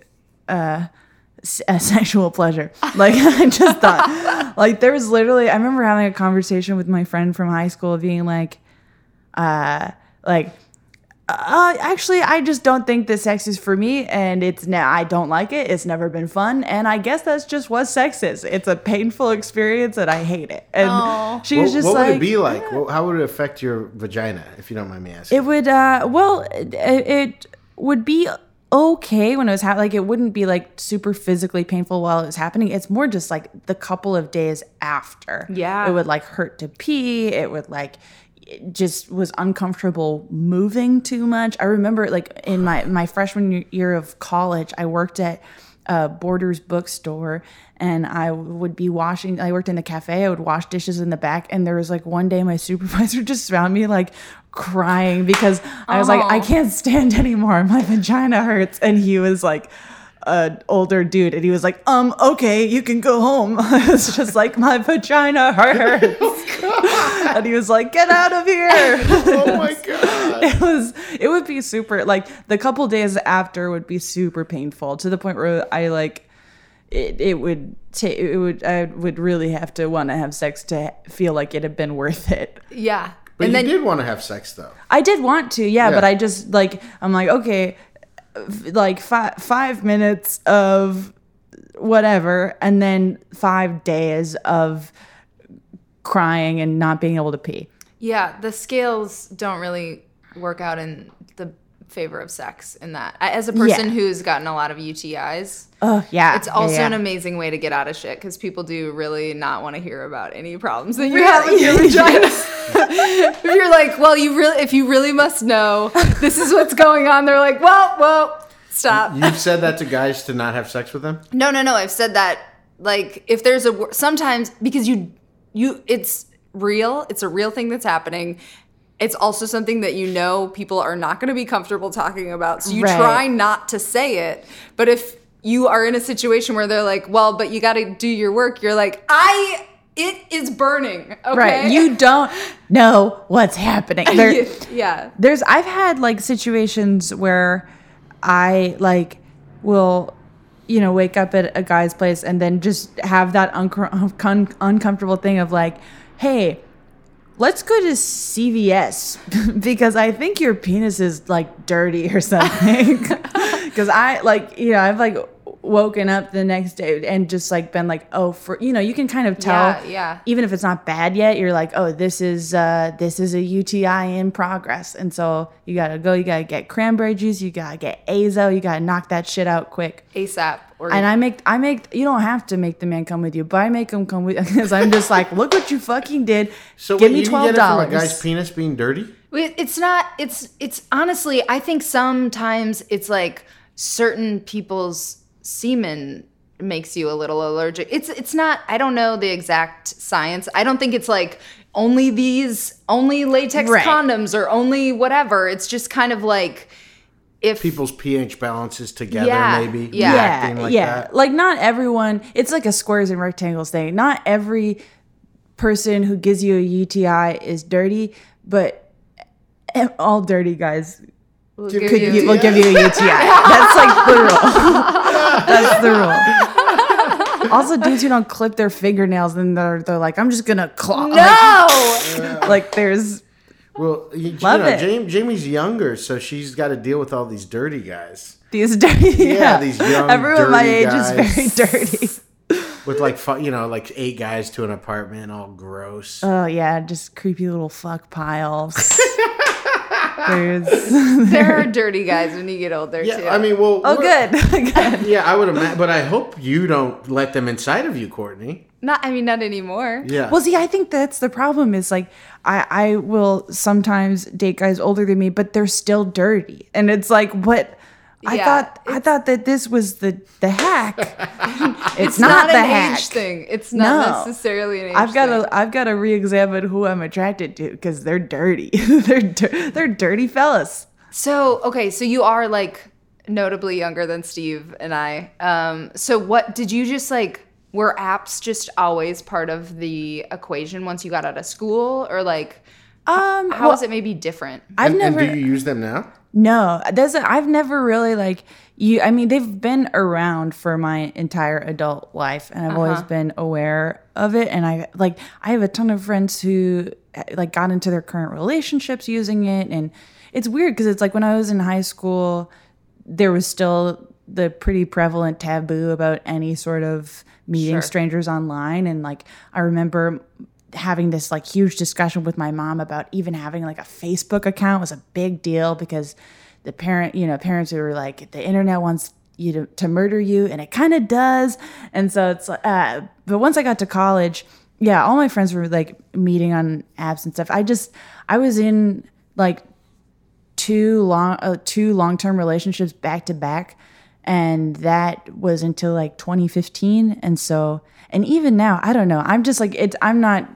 uh, s- uh, sexual pleasure. Like I just thought. like there was literally. I remember having a conversation with my friend from high school, being like, uh, like. Uh, actually, I just don't think that sex is for me, and it's now I don't like it. It's never been fun, and I guess that's just what sex is. It's a painful experience, and I hate it. And Aw. she what was just like, what like, would it be like? What- How would it affect your vagina, if you don't mind me asking? It would, uh, well, it, it would be okay when it was happening. Like, it wouldn't be like super physically painful while it was happening. It's more just like the couple of days after. Yeah. It would like hurt to pee. It would like, it just was uncomfortable moving too much. I remember like in my, my freshman year of college, I worked at a Borders bookstore and I would be washing, I worked in the cafe, I would wash dishes in the back. And there was like one day my supervisor just found me like crying because I was like, I can't stand anymore. My vagina hurts. And he was like, an older dude and he was like, um, okay, you can go home. I was just like, my vagina hurts. and he was like, get out of here. oh my god! it was it would be super like the couple days after would be super painful to the point where I like it, it would take it would I would really have to want to have sex to feel like it had been worth it. Yeah. But and you then did want to have sex, though. I did want to, yeah, Yeah. but I just like I'm like okay, f- like five five minutes of whatever, and then five days of crying and not being able to pee. yeah, the scales don't really work out in favor of sex in that. As a person Yeah. who's gotten a lot of UTIs, Oh yeah. it's also yeah, yeah. an amazing way to get out of shit because people do really not want to hear about any problems that you have with your vagina. if you're like, well, you really, if you really must know, this is what's going on. They're like, well, well, stop. You've said that to guys to not have sex with them. No, no, no. I've said that like if there's a sometimes because you you it's real. It's a real thing that's happening. It's also something that you know people are not going to be comfortable talking about. So you Right. try not to say it. But if you are in a situation where they're like, "Well, but you got to do your work." You're like, "I it is burning." Okay? Right. You don't know what's happening. There, yeah. there's I've had like situations where I like will you know wake up at a guy's place and then just have that uncom- un- uncomfortable thing of like hey let's go to CVS because I think your penis is like dirty or something because I like you know I've like woken up the next day and just like been like oh for you know you can kind of tell Yeah, yeah. even if it's not bad yet, you're like, oh, this is uh, this is a UTI in progress, and so you gotta go. You gotta get cranberry juice. You gotta get Azo. You gotta knock that shit out quick. ASAP or And I make I make you don't have to make the man come with you, but I make him come with because I'm just like, look what you fucking did. So give wait, me you twelve get it from a dollars. guy's penis being dirty. It's not. It's it's honestly. I think sometimes it's like certain people's semen makes you a little allergic. It's it's not. I don't know the exact science. I don't think it's like only these only latex Right. condoms or only whatever. It's just kind of like if People's pH balances together, Yeah, maybe. yeah. yeah, like yeah. that. Like not everyone. It's like a squares and rectangles thing. Not every person who gives you a UTI is dirty, but all dirty guys we'll Give give you- you, will give you a UTI. That's like the rule. That's the rule. Also, dudes who don't clip their fingernails and they're, they're like, I'm just gonna claw. no. Like, like there's Well, you, you Love know, it. Jamie, Jamie's younger, so she's got to deal with all these dirty guys these dirty. Yeah, these young, Everyone my age guys. is very dirty. with like you know like eight guys to an apartment, all gross. Oh yeah, just creepy little fuck piles. there's there are dirty guys when you get older too. I mean, well, oh good, good. Yeah, I would imagine, but I hope you don't let them inside of you, Courtney. Not. I mean, not anymore. Yeah. Well, see, I think that's the problem. Is like I I will sometimes date guys older than me, but they're still dirty, and it's like what. I Yeah, thought I thought that this was the the hack. it's, It's not, not, the an hack. age thing. It's not No. necessarily an age I've got thing. to I've got to re-examine who I'm attracted to because they're dirty. they're dir- they're dirty fellas. So okay, so you are like notably younger than Steve and I. Um, so what did you just like? Were apps just always part of the equation once you got out of school, or like Um, how well, is it maybe different? I've and, never. and do you use them now? No, that's I've never really like you. I mean, they've been around for my entire adult life, and I've always been aware of it. And I like I have a ton of friends who like got into their current relationships using it, and it's weird because it's like when I was in high school, there was still the pretty prevalent taboo about any sort of meeting Sure. strangers online, and like I remember having this like huge discussion with my mom about even having like a Facebook account was a big deal because the parent, you know, parents who were like, the internet wants you to, to murder you, and it kind of does. And so it's, uh, but once I got to college, yeah, all my friends were like meeting on apps and stuff. I just, I was in like two long, uh, two long term relationships back to back. And that was until like 2015. And so, and even now, I don't know. I'm just like, it's, I'm not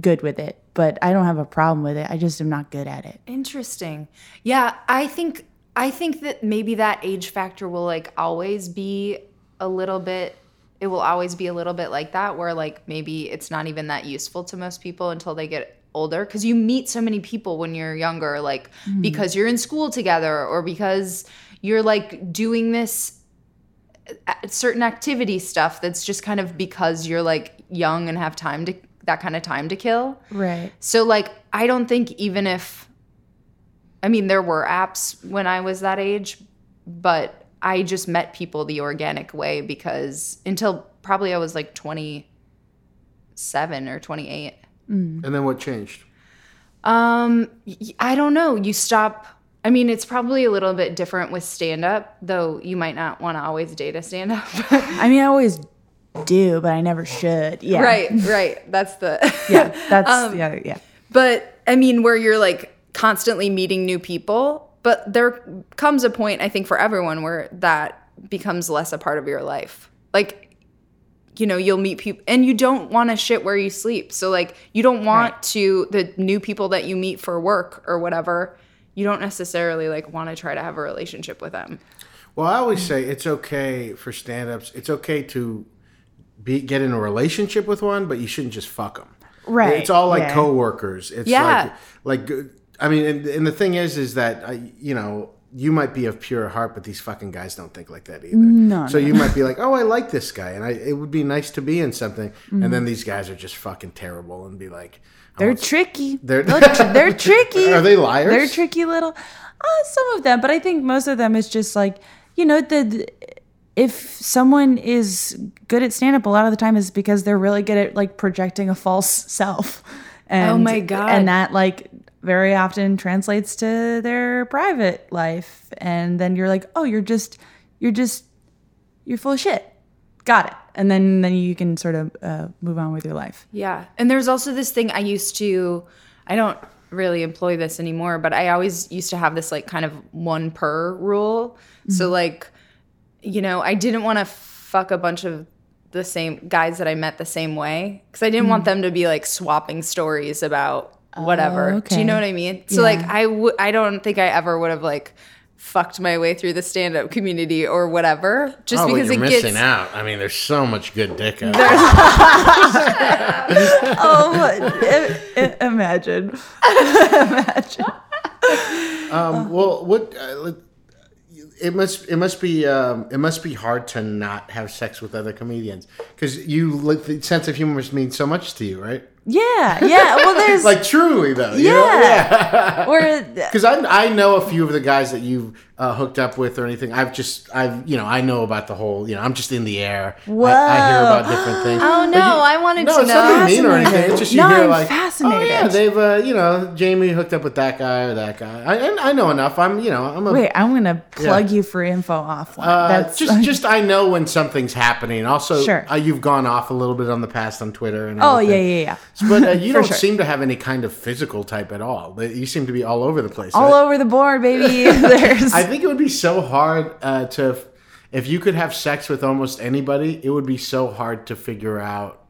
good with it, but I don't have a problem with it. I just am not good at it. Interesting. Yeah, I think I think that maybe that age factor will like always be a little bit it will always be a little bit like that where like maybe it's not even that useful to most people until they get older cuz you meet so many people when you're younger like mm-hmm. because you're in school together or because you're like doing this uh, certain activity stuff that's just kind of because you're like young and have time to that kind of time to kill. Right. So like I don't think even if I mean there were apps when I was that age, but I just met people the organic way because until probably I was like 27 or 28. And then what changed? Um I don't know, you stop I mean, it's probably a little bit different with stand up, though you might not want to always date a stand up. I mean, I always do, but I never should. Yeah. right, right. That's the. Yeah. That's Um, yeah. Yeah. But I mean, where you're like constantly meeting new people, but there comes a point, I think, for everyone where that becomes less a part of your life. Like, you know, you'll meet people and you don't want to shit where you sleep. So, like, you don't want Right. to, the new people that you meet for work or whatever, you don't necessarily like want to try to have a relationship with them. Well, I always say it's okay for stand-ups. It's okay to be get in a relationship with one, but you shouldn't just fuck them. Right, It's all like yeah. coworkers. It's Yeah. like like I mean, and, and the thing is, is that I, you know. You might be of pure heart, but these fucking guys don't think like that either. No, so you might be like, "Oh, I like this guy, and I, it would be nice to be in something." And mm-hmm. then these guys are just fucking terrible, and be like, I They're want- tricky. They're- They're, tr- they're tricky. Are they liars? They're tricky little. Uh, some of them, but I think most of them is just like you know the. the- if someone is good at stand up, a lot of the time is because they're really good at like projecting a false self. And, Oh my God. And that like very often translates to their private life, and then you're like, oh, you're just, you're just, you're full of shit. Got it. And then then you can sort of uh, move on with your life. Yeah. And there's also this thing I used to, I don't really employ this anymore, but I always used to have this like kind of one per rule. So, like, you know, I didn't want to fuck a bunch of the same guys that I met the same way because I didn't want them to be like swapping stories about whatever. Do okay. you know what I mean? So, like, Yeah. I would, I don't think I ever would have like fucked my way through the stand up community or whatever just oh, because you're it missing gets. out. I mean, there's so much good dick out Oh, i- i- imagine. Um, well, what uh, it must it must be um, it must be hard to not have sex with other comedians because you the sense of humor means so much to you, right? Yeah, yeah. Well, there's Like truly though, you yeah, or Because I I know a few of the guys that you've uh, hooked up with or anything. I've just I've you know I know about the whole you know I'm just in the air. I, I hear about different things. Oh, no, I wanted no, to it's know. nothing mean or anything. It's just you No, hear I'm like, fascinated. oh yeah, they've uh, you know Jamie hooked up with that guy or that guy. I and I know enough. I'm you know I'm a wait. I'm gonna plug you for info offline. Uh, That's just, just I know when something's happening. Also, Sure. uh, you've gone off a little bit on the past on Twitter and oh yeah, yeah, yeah. But uh, you don't sure. seem to have any kind of physical type at all. You seem to be all over the place. All over the board, baby. There's I think it would be so hard uh, to, if you could have sex with almost anybody, it would be so hard to figure out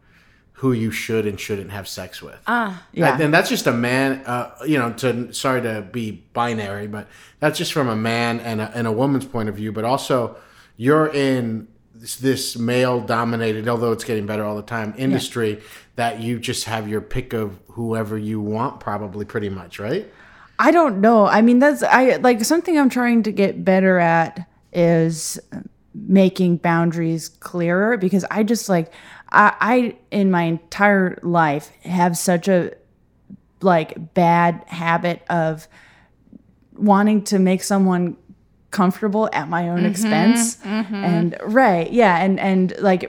who you should and shouldn't have sex with. Ah, Yeah. and that's just a man. Uh, you know, to sorry to be binary, but that's just from a man and a, and a woman's point of view. But also, you're in this, this male-dominated, although it's getting better all the time, industry that you just have your pick of whoever you want, probably pretty much, right? I don't know. I mean, that's I like something I'm trying to get better at is making boundaries clearer because I just like I, I in my entire life have such a like bad habit of wanting to make someone comfortable at my own expense. and right yeah and and like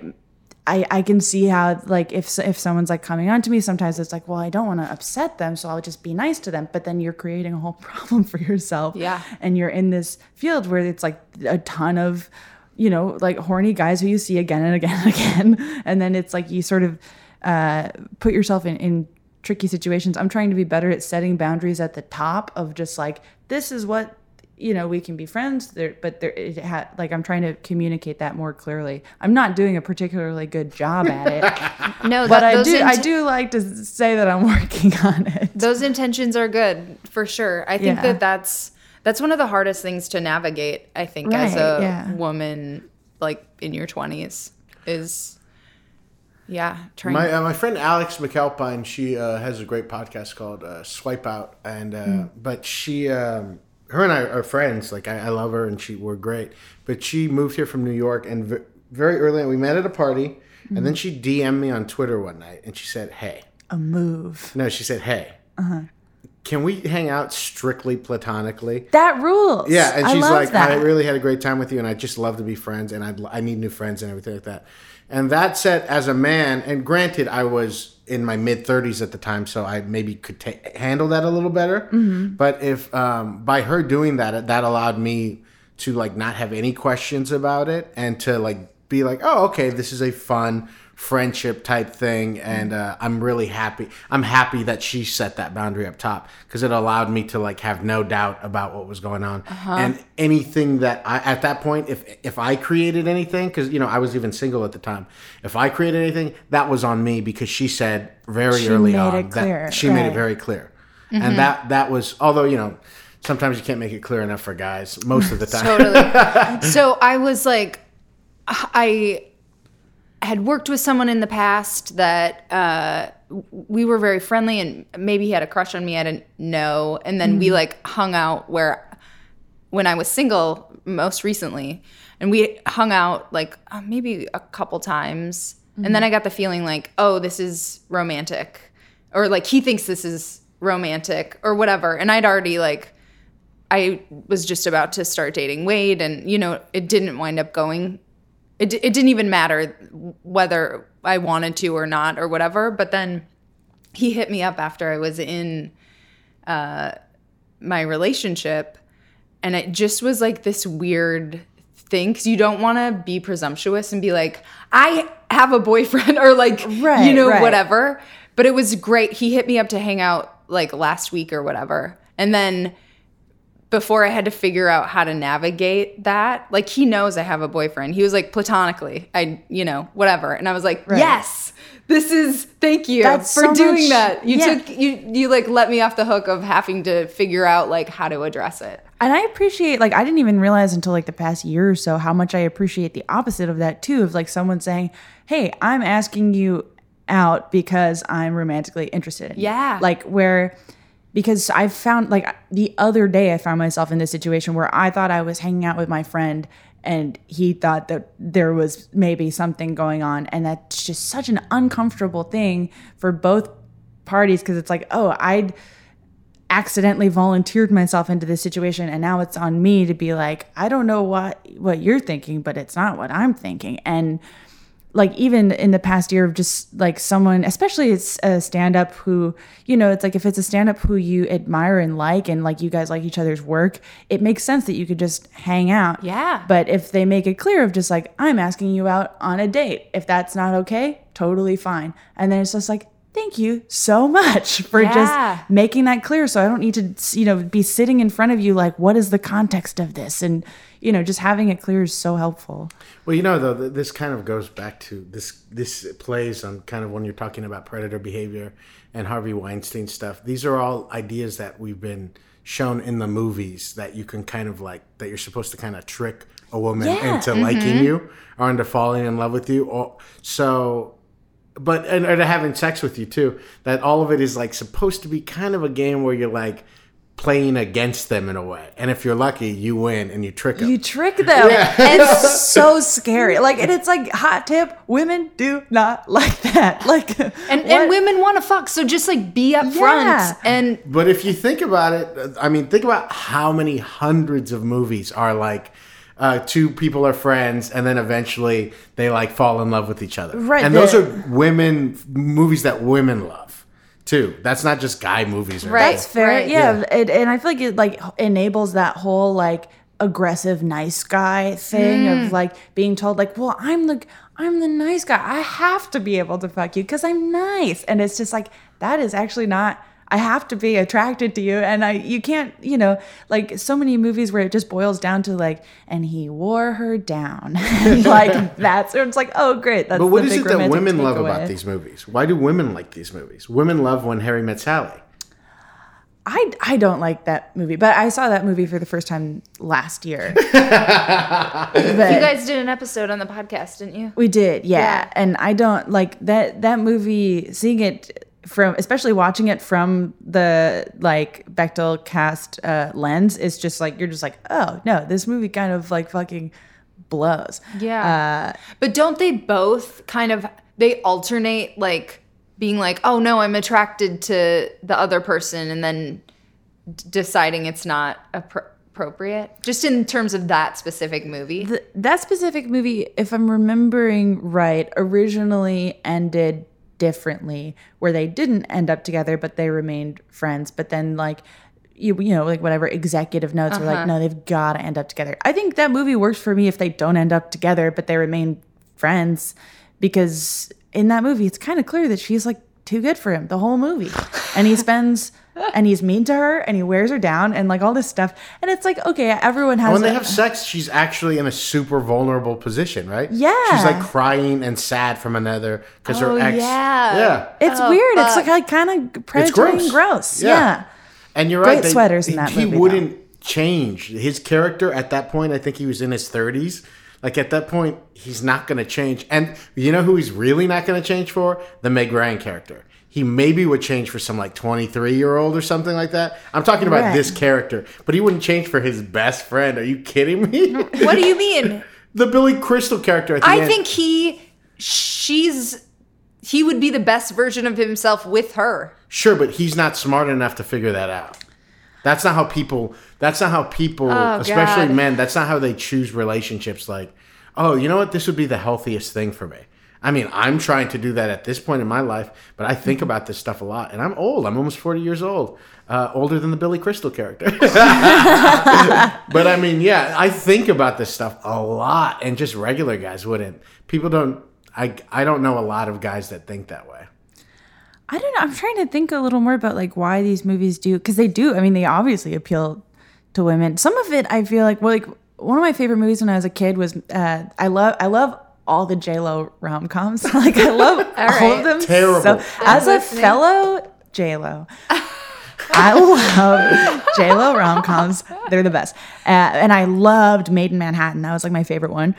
I, I can see how like if if someone's like coming on to me sometimes it's like well I don't want to upset them so I'll just be nice to them. But then you're creating a whole problem for yourself. Yeah. and you're in this field where it's like a ton of you know like horny guys who you see again and again and again. And then it's like you sort of uh, put yourself in, in tricky situations. I'm trying to be better at setting boundaries at the top of just like this is what you know we can be friends there but there it ha- like i'm trying to communicate that more clearly i'm not doing a particularly good job at it No, but that, i those do i do like to say that i'm working on it those intentions are good for sure. I think Yeah. that that's that's one of the hardest things to navigate. I think as a yeah. woman, like in your twenties, is yeah trying. My uh, my friend Alex McAlpine, she uh, has a great podcast called uh, Swipe Out, and uh, but she, um, her and I are friends. Like I, I love her, and she we're great. But she moved here from New York, and v- very early on, we met at a party, and then she DM'd me on Twitter one night, and she said, "Hey." a move No, she said, "Hey, uh-huh. can we hang out strictly platonically? That rules. Yeah, and she's love like, that. I really had a great time with you, and I just love to be friends, and I I need new friends and everything like that. And that said, as a man, and granted, I was in my mid thirties at the time, so I maybe could ta- handle that a little better. Mm-hmm. But if um, by her doing that, that allowed me to like not have any questions about it, and to like be like, oh, okay, this is a fun friendship type thing and uh, i'm really happy i'm happy that she set that boundary up top because it allowed me to like have no doubt about what was going on. And anything that i at that point if if i created anything because you know i was even single at the time if i created anything that was on me because she said very She early on clear, that she made it very clear. And that that was although you know sometimes you can't make it clear enough for guys most of the time. Totally. so I was like, I had worked with someone in the past that uh, we were very friendly, and maybe he had a crush on me. I didn't know, and then we like hung out where when I was single most recently, and we hung out like uh, maybe a couple times, and then I got the feeling like, oh, this is romantic, or like he thinks this is romantic, or whatever, and I'd already like. I was just about to start dating Wade, and you know, it didn't wind up going. It, it didn't even matter whether I wanted to or not or whatever. But then he hit me up after I was in uh, my relationship, and it just was like this weird thing because you don't want to be presumptuous and be like, I have a boyfriend or like, Right, you know, right. whatever. But it was great. He hit me up to hang out like last week or whatever. And then before I had to figure out how to navigate that, like he knows I have a boyfriend. He was like platonically, I, you know, whatever. And I was like, yes, this is thank you That's for so doing much- that. You yeah. took you you like let me off the hook of having to figure out like how to address it. And I appreciate, like, I didn't even realize until like the past year or so how much I appreciate the opposite of that too. Of like someone saying, "Hey, I'm asking you out because I'm romantically interested." in you." Yeah. like where because I found like the other day I found myself in this situation where I thought I was hanging out with my friend and he thought that there was maybe something going on. And that's just such an uncomfortable thing for both parties because it's like oh I'd accidentally volunteered myself into this situation and now it's on me to be like I don't know what what you're thinking but it's not what I'm thinking. And like even in the past year of just like someone especially it's a stand up who you know it's like if it's a stand up who you admire and like and like you guys like each other's work it makes sense that you could just hang out Yeah. but if they make it clear of just like i'm asking you out on a date if that's not okay totally fine and then it's just like thank you so much for Yeah. just making that clear so i don't need to you know be sitting in front of you like what is the context of this and you know just having it clear is so helpful Well, you know, though, this kind of goes back to this. This plays on kind of when you're talking about predator behavior and Harvey Weinstein stuff. These are all ideas that we've been shown in the movies that you can kind of like that you're supposed to kind of trick a woman Yeah. into mm-hmm. liking you or into falling in love with you. Or so, but and or to having sex with you too. That all of it is like supposed to be kind of a game where you're like playing against them in a way. And if you're lucky, you win and you trick them. You trick them. It's so scary. Like, and it's like hot tip: women do not like that. Like, And what- and women want to fuck, so just like be up Yeah. front and But if you think about it, I mean, think about how many hundreds of movies are like uh, two people are friends and then eventually they like fall in love with each other. Right, And those are women movies that women love too. That's not just guy movies. Or Right. That's fair. Right. Yeah, It, and I feel like it like enables that whole like aggressive nice guy thing Mm. of like being told like, well, I'm the I'm the nice guy. I have to be able to fuck you because I'm nice, and it's just like that is actually not. I have to be attracted to you, and I you can't you know like so many movies where it just boils down to like, and he wore her down, like that's it's like oh great. That's But what the is big it that women love takeaway. about these movies? Why do women like these movies? Women love when Harry met Sally. I, I don't like that movie, but I saw that movie for the first time last year. you guys did an episode on the podcast, didn't you? we did, yeah. Yeah. And I don't like that that movie. Seeing it from, especially watching it from the like Bechdel cast uh, lens, is just like you're just like, oh no, this movie kind of like fucking blows. Yeah. but don't they both kind of they alternate like being like, "Oh no, I'm attracted to the other person," and then d- deciding it's not appro- appropriate, just in terms of that specific movie. Th- that specific movie, if I'm remembering right, originally ended differently, where they didn't end up together, but they remained friends. But then, like, you, you know, like whatever executive notes were like, uh-huh. no, they've got to end up together. I think that movie works for me if they don't end up together, but they remain friends, because in that movie, it's kind of clear that she's like too good for him the whole movie, and he spends. And he's mean to her, and he wears her down, and like all this stuff, and it's like okay, everyone has. when they a- have sex, she's actually in a super vulnerable position, right? Yeah. She's like crying and sad from another because Oh, her ex. yeah. Yeah. It's Oh, weird. It's fuck. like kind of predatory and gross. gross. Yeah. Yeah. And you're Great right. they- sweaters in that he movie, wouldn't change his character at that point. I think he was in his 30s. Like at that point, he's not going to change. And you know who he's really not going to change for? The Meg Ryan character. He maybe would change for some like 23 year old or something like that. I'm talking about Right. this character, but he wouldn't change for his best friend. Are you kidding me? what do you mean? the Billy Crystal character. I end. think he, she's, he would be the best version of himself with her. Sure, but he's not smart enough to figure that out. That's not how people. That's not how people, Oh, especially God. men. That's not how they choose relationships. Like, oh, you know what? This would be the healthiest thing for me. I mean, I'm trying to do that at this point in my life, but I think about this stuff a lot, and I'm old. I'm almost 40 years old, uh, older than the Billy Crystal character. but I mean, yeah, I think about this stuff a lot, and just regular guys wouldn't. People don't. I I don't know a lot of guys that think that way. I don't know. I'm trying to think a little more about like why these movies do because they do. I mean, they obviously appeal to women. Some of it, I feel like, well, like one of my favorite movies when I was a kid was uh, I love I love all the J Lo rom coms. like I love all, right. of them. Terrible. So, as a fellow J Lo. I love J Lo rom coms. They're the best. Uh, and I loved Maid in Manhattan. That was like my favorite one.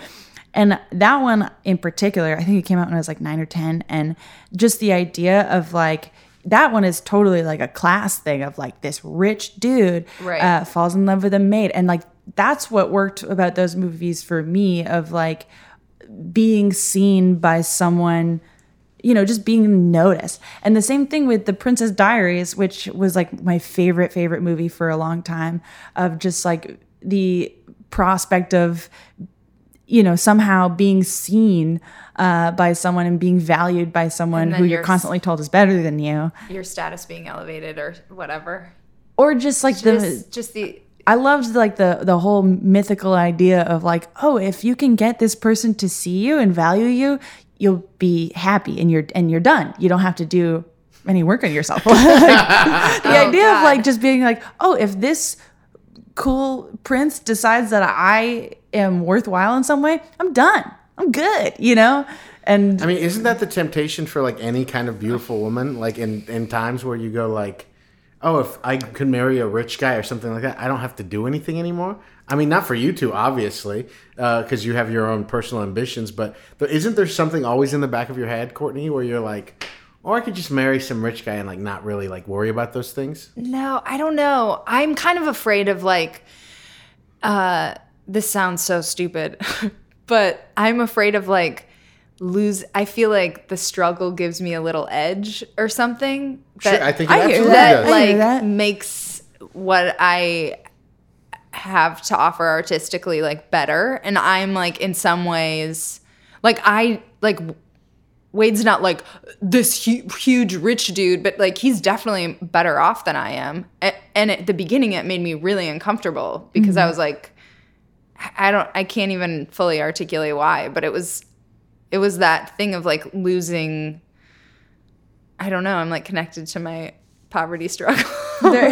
And that one in particular, I think it came out when I was like nine or 10. And just the idea of like, that one is totally like a class thing of like this rich dude Right. uh, falls in love with a maid. And like, that's what worked about those movies for me of like being seen by someone you know, just being noticed. And the same thing with The Princess Diaries, which was like my favorite, favorite movie for a long time, of just like the prospect of, you know, somehow being seen uh, by someone and being valued by someone who you're constantly told is better than you. Your status being elevated or whatever. Or just like the. Just, just the, I loved like the the whole mythical idea of like, oh, if you can get this person to see you and value you, you'll be happy and you're and you're done. You don't have to do any work on yourself. Like, the oh, idea of like just being like, oh, if this cool prince decides that I am worthwhile in some way, I'm done. I'm good, you know? And I mean, isn't that the temptation for like any kind of beautiful woman? Like in in times where you go like, oh, if I could marry a rich guy or something like that, I don't have to do anything anymore. I mean, not for you two, obviously, because you have your own personal ambitions. But but isn't there something always in the back of your head, Courtney, where you're like, or I could just marry some rich guy and like not really like worry about those things? No, I don't know. I'm kind of afraid of like uh this sounds so stupid, but I'm afraid of like lose I feel like the struggle gives me a little edge or something Sure, I think it I hear that. does. I hear like that. makes what I have to offer artistically like better and I'm like in some ways like I like Wade's not like this hu- huge rich dude, but like he's definitely better off than I am. A- And at the beginning, it made me really uncomfortable because I mm-hmm. was like, I don't, I can't even fully articulate why, but it was, it was that thing of like losing. I don't know. I'm like connected to my poverty struggle. There-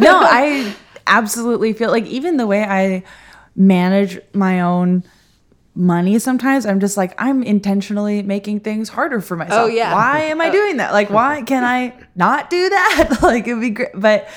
no, I absolutely feel like even the way I manage my own money sometimes I'm just like I'm intentionally making things harder for myself. Oh, yeah. Why am I doing that? Like why can I not do that? like it'd be great but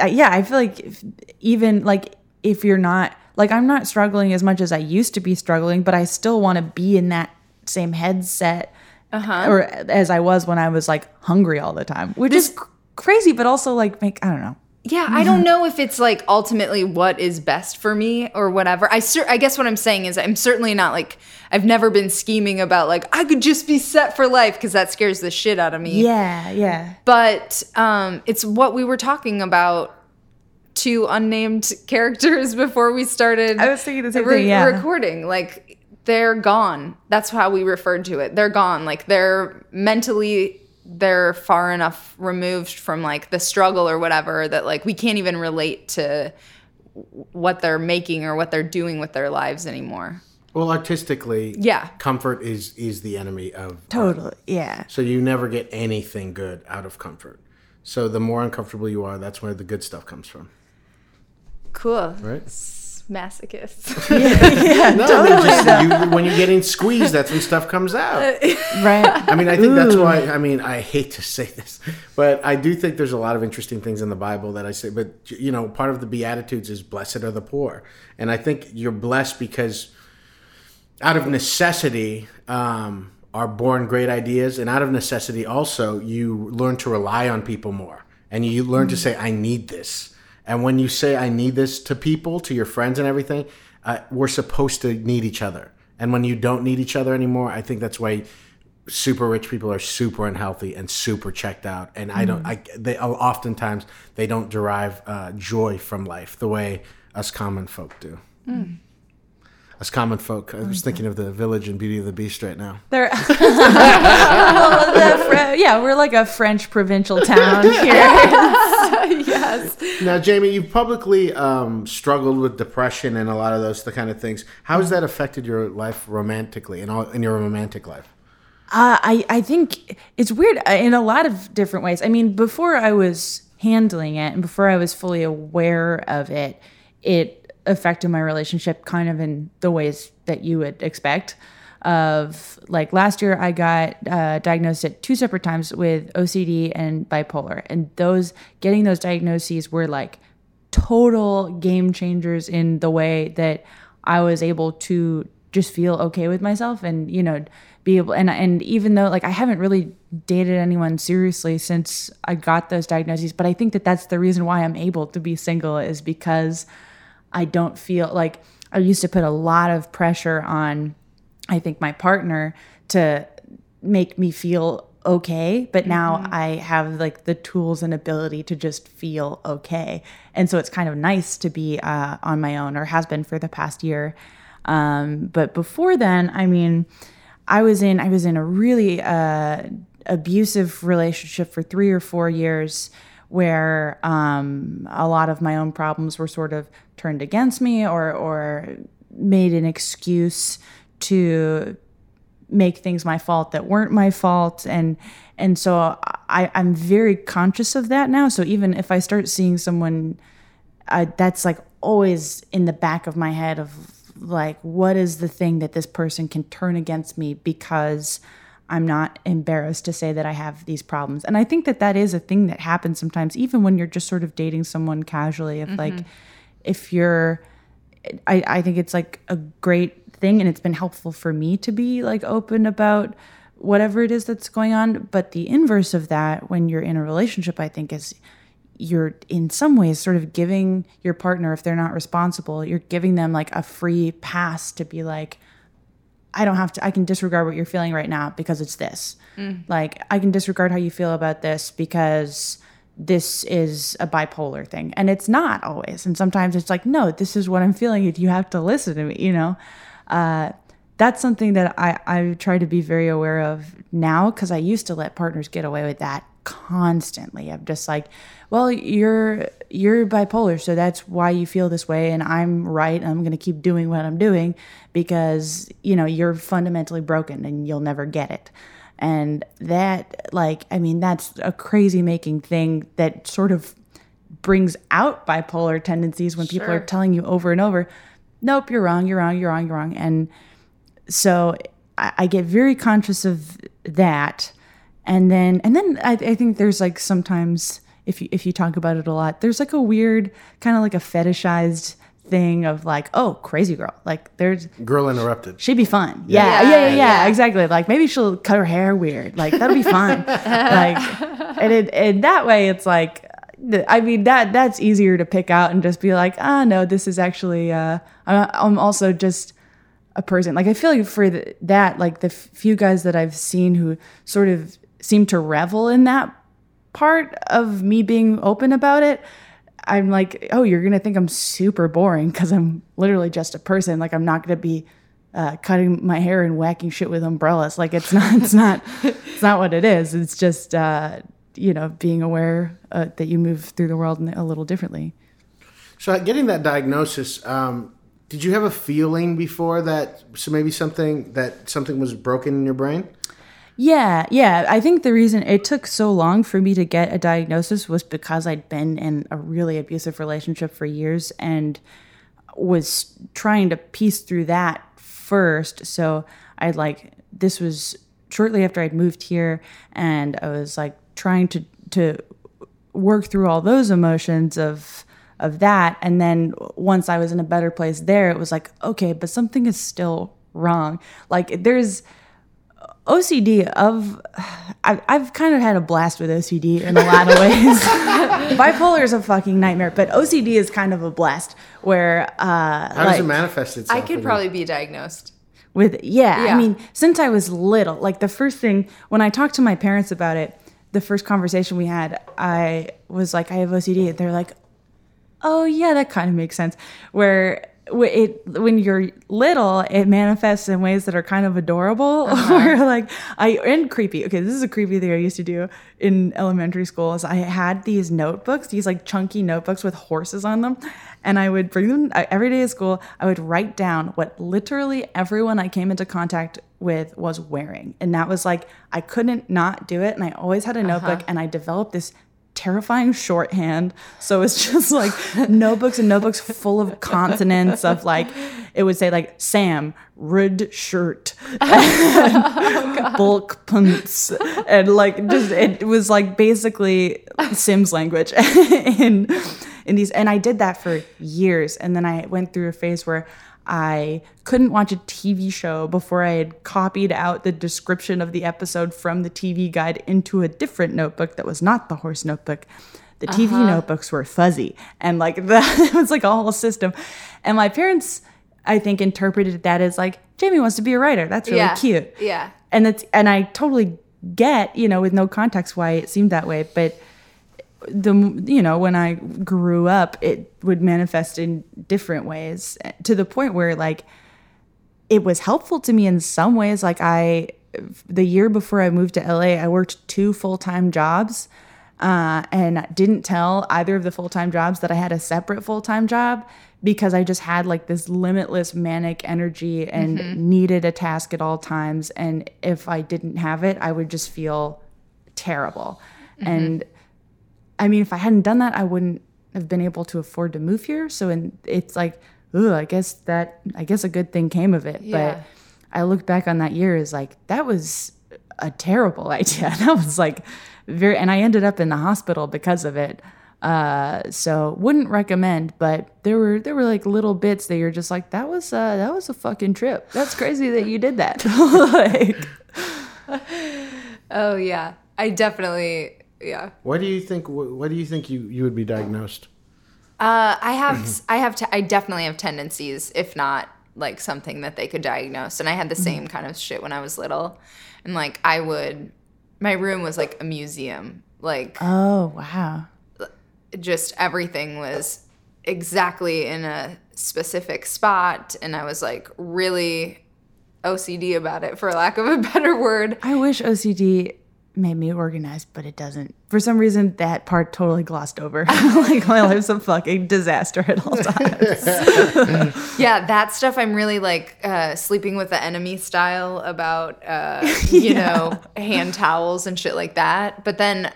uh, yeah, I feel like if, even like if you're not like I'm not struggling as much as I used to be struggling, but I still want to be in that same headset uh-huh. or as I was when I was like hungry all the time, which is cr- crazy, but also like make I don't know. yeah, I don't know if it's like ultimately what is best for me or whatever. I cer- I guess what I'm saying is I'm certainly not like I've never been scheming about like I could just be set for life because that scares the shit out of me. Yeah, yeah. But um, it's what we were talking about two unnamed characters before we started. I was thinking the same re- thing, yeah. recording like they're gone. That's how we referred to it. They're gone. Like they're mentally they're far enough removed from like the struggle or whatever that like we can't even relate to what they're making or what they're doing with their lives anymore. Well, artistically, Yeah. comfort is is the enemy of art. Totally. Yeah. So you never get anything good out of comfort. So the more uncomfortable you are, that's where the good stuff comes from, Cool. right? Masochists. No, I mean, just you, when you're getting squeezed, that's when stuff comes out. Right. I mean, I think that's why. I mean, I hate to say this, but I do think there's a lot of interesting things in the Bible that I say. But you know, part of the Beatitudes is "Blessed are the poor," and I think you're blessed because out of necessity um, are born great ideas, and out of necessity also you learn to rely on people more, and you learn to say, "I need this." And when you say "I need this" to people, to your friends and everything, uh, we're supposed to need each other. And when you don't need each other anymore, I think that's why super rich people are super unhealthy and super checked out. And I don't, I they oftentimes they don't derive uh, joy from life the way us common folk do. Us common folk. I was thinking of the village in Beauty of the Beast right now. They're well, the Fre- yeah, we're like a French provincial town here. yes. Now, Jamie, you've publicly um, struggled with depression and a lot of those the kind of things. How has that affected your life romantically in all in your romantic life? Uh, I I think it's weird uh, in a lot of different ways. I mean, before I was handling it and before I was fully aware of it, it affected my relationship kind of in the ways that you would expect. Of like last year, I got uh, diagnosed at two separate times with OCD and bipolar, and those getting those diagnoses were like total game changers in the way that I was able to just feel okay with myself and you know be able and and even though like I haven't really dated anyone seriously since I got those diagnoses but I think that that's the reason why I'm able to be single is because I don't feel like I used to put a lot of pressure on I think my partner to make me feel okay but now i have like the tools and ability to just feel okay. And so it's kind of nice to be uh, on my own or has been for the past year. Um, but before then i mean i was in i was in a really uh, abusive relationship for three or four years where um, a lot of my own problems were sort of turned against me or or made an excuse to make things my fault that weren't my fault and and so I, I'm very conscious of that now. So even if I start seeing someone uh, that's like always in the back of my head of like what is the thing that this person can turn against me because I'm not embarrassed to say that I have these problems. And I think that that is a thing that happens sometimes even when you're just sort of dating someone casually if like if you're I, I think it's like a great thing and it's been helpful for me to be like open about whatever it is that's going on. But the inverse of that when you're in a relationship i think is you're in some ways sort of giving your partner if they're not responsible you're giving them like a free pass to be like i don't have to i can disregard what you're feeling right now because it's this. Mm. Like i can disregard how you feel about this because this is a bipolar thing. And it's not always. And sometimes it's like no this is what i'm feeling. And you have to listen to me you know uh, that's something that I, I try to be very aware of now because I used to let partners get away with that constantly. I'm just like, well, you're you're bipolar, so that's why you feel this way, and I'm right. I'm going to keep doing what I'm doing because you know you're fundamentally broken and you'll never get it. And that, like, I mean, that's a crazy making thing that sort of brings out bipolar tendencies when people are telling you over and over, nope, you're wrong, you're wrong, you're wrong, you're wrong. And so I, I get very conscious of that. And then, and then I, I think there's like sometimes if you, if you talk about it a lot, there's like a weird kind of like a fetishized thing of like, oh, crazy girl. Like there's, Girl interrupted. she'd be fun. Yeah, yeah, yeah, yeah, exactly. Like maybe she'll cut her hair weird. Like that'll be fun. like, and it, and that way, it's like I mean that that's easier to pick out and just be like, ah, no, this is actually. Uh, I'm, also just a person. Like I feel like for th- that, like the few guys that I've seen who sort of seem to revel in that part of me being open about it. I'm like, oh, you're gonna think I'm super boring because I'm literally just a person. Like I'm not gonna be uh, cutting my hair and whacking shit with umbrellas. Like it's not, it's not, it's not what it is. It's just, uh, you know, being aware uh, that you move through the world a little differently. So, getting that diagnosis, um, did you have a feeling before that? So maybe something that something was broken in your brain. Yeah, yeah. I think the reason it took so long for me to get a diagnosis was because I'd been in a really abusive relationship for years and was trying to piece through that first. So I like this was shortly after I'd moved here and I was like trying to to work through all those emotions of of that and then once I was in a better place there it was like okay, but something is still wrong. Like there's OCD of I, I've kind of had a blast with OCD in a lot of ways. Bipolar is a fucking nightmare, but OCD is kind of a blast where uh How does it manifest itself? I could probably be diagnosed. with yeah, Yeah. I mean, since I was little, like the first thing when I talked to my parents about it, the first conversation we had, I was like, I have OCD. They're like, oh yeah, that kind of makes sense. Where it when you're little, it manifests in ways that are kind of adorable uh-huh. or like I and creepy. Okay, this is a creepy thing I used to do in elementary school. Is I had these notebooks, these like chunky notebooks with horses on them, and I would bring them every day at school. I would write down what literally everyone I came into contact with was wearing, and that was like I couldn't not do it, and I always had a uh-huh. notebook, and I developed this terrifying shorthand. So it's just like notebooks and notebooks full of consonants of like it would say like Sam red shirt oh, and bulk pants and like just it was like basically Sims language in in these. And I did that for years. And then I went through a phase where I couldn't watch a TV show before I had copied out the description of the episode from the TV guide into a different notebook that was not the horse notebook. The TV uh-huh. notebooks were fuzzy and like that it was like a whole system. And my parents, I think, interpreted that as like, Jamie wants to be a writer. That's really Yeah. cute. Yeah. And that's and I totally get, you know, with no context why it seemed that way. But the you know when i grew up it would manifest in different ways to the point where like it was helpful to me in some ways. Like i the year before i moved to la i worked two full-time jobs uh, and didn't tell either of the full-time jobs that i had a separate full-time job because i just had like this limitless manic energy and needed a task at all times. And if i didn't have it i would just feel terrible. And I mean, if I hadn't done that, I wouldn't have been able to afford to move here. So, and it's like, ooh, I guess that, I guess a good thing came of it. Yeah. But I look back on that year as like, that was a terrible idea. That was like very, and I ended up in the hospital because of it. Uh, so wouldn't recommend, but there were, there were like little bits that you're just like, that was, uh, that was a fucking trip. That's crazy that you did that. like, Oh yeah. I definitely yeah. What do you think? What, what do you think you, you would be diagnosed? Uh, I have I have te- I definitely have tendencies, if not like something that they could diagnose. And I had the same kind of shit when I was little, and like I would, my room was like a museum. Like oh, wow. just everything was exactly in a specific spot, and I was like really OCD about it, for lack of a better word. I wish OCD made me organized, but it doesn't. For some reason, that part totally glossed over. like my life's a fucking disaster at all times. Yeah, that stuff I'm really like uh, sleeping with the enemy style about, uh, you know, hand towels and shit like that. But then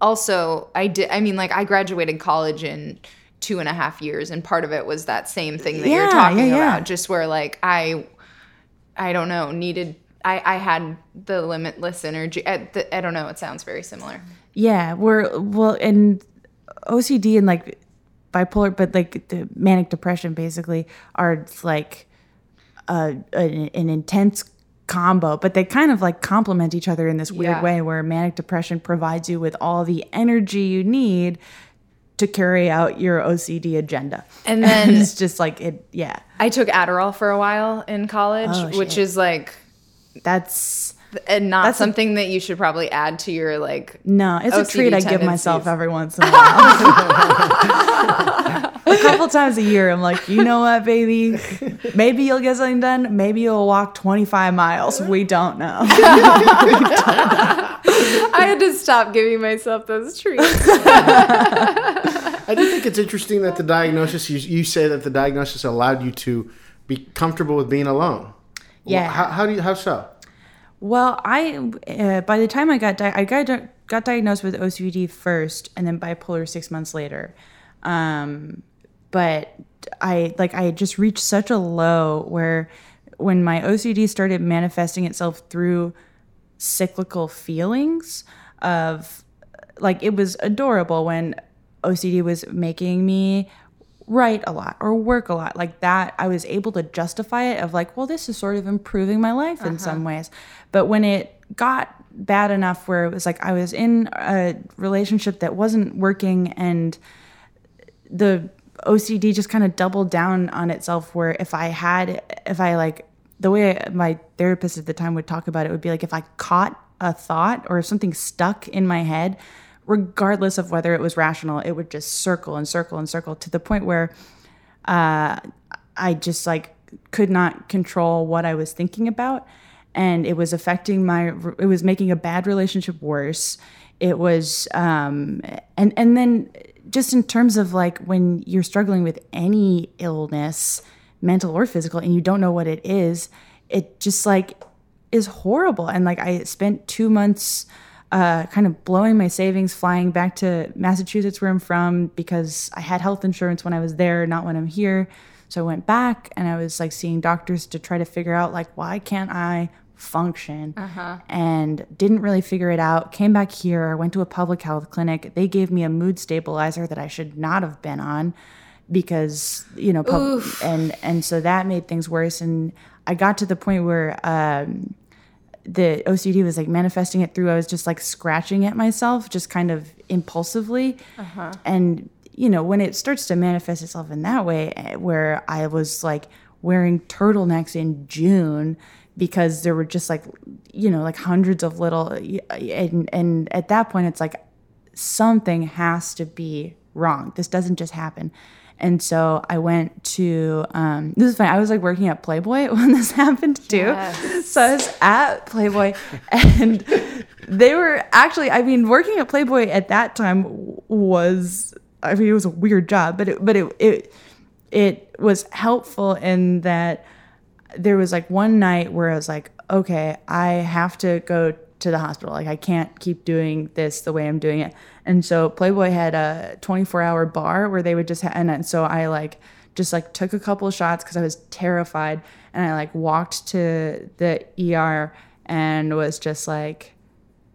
also, I did, I mean, like, I graduated college in two and a half years, and part of it was that same thing that Yeah, you're talking yeah, yeah. about, just where like I, I don't know, needed. I, I had the limitless energy. I, the, I don't know. It sounds very similar. yeah, we're well, and OCD and like bipolar, but like the manic depression basically are like a, an, an intense combo, but they kind of like complement each other in this weird Yeah. way where manic depression provides you with all the energy you need to carry out your OCD agenda. And then- it's just like it yeah. I took Adderall for a while in college, Oh, which is like That's and not That's a- something that you should probably add to your like no, it's a OCD treat I give myself every once in a while. a couple times a year, I'm like, you know what, baby? Maybe you'll get something done. Maybe you'll walk 25 miles. We don't know. I had to stop giving myself those treats. I do think it's interesting that the diagnosis you, you say that the diagnosis allowed you to be comfortable with being alone. Yeah. How, how do you how so? Well, I uh, by the time I got di- I got di- got diagnosed with OCD first, and then bipolar six months later. Um, but I like I just reached such a low where when my OCD started manifesting itself through cyclical feelings of like it was adorable when OCD was making me write a lot or work a lot like that i was able to justify it of like well this is sort of improving my life in some uh-huh. ways. But when it got bad enough where it was like i was in a relationship that wasn't working and the OCD just kind of doubled down on itself where if I had if I like the way my therapist at the time would talk about it would be like if I caught a thought or if something stuck in my head regardless of whether it was rational it would just circle and circle and circle to the point where uh, I just like could not control what I was thinking about. And it was affecting my it was making a bad relationship worse. It was um and and then just in terms of like when you're struggling with any illness mental or physical and you don't know what it is it just like is horrible. And like I spent 2 months uh, kind of blowing my savings, flying back to Massachusetts, where I'm from, because I had health insurance when I was there, not when I'm here. So I went back and I was like seeing doctors to try to figure out like why can't I function? And didn't really figure it out. Came back here went to a public health clinic. They gave me a mood stabilizer that i should not have been on because you know pub- and and so that made things worse. And i got to the point where um the OCD was like manifesting it through I was just like scratching at myself just kind of impulsively and you know when it starts to manifest itself in that way eh, where I was like wearing turtlenecks in June because there were just like you know like hundreds of little and and at that point it's like something has to be wrong. This doesn't just happen. And so I went to um, this is funny. I was like working at Playboy when this happened too. Yes. So I was at Playboy, and they were actually. I mean, working at Playboy at that time was. I mean, it was a weird job, but it but it it it was helpful in that there was like one night where I was like, okay, I have to go to the hospital. Like I can't keep doing this the way I'm doing it. And so Playboy had a 24 hour bar where they would just, ha- and so I like just like took a couple shots because I was terrified, and I like walked to the ER and was just like,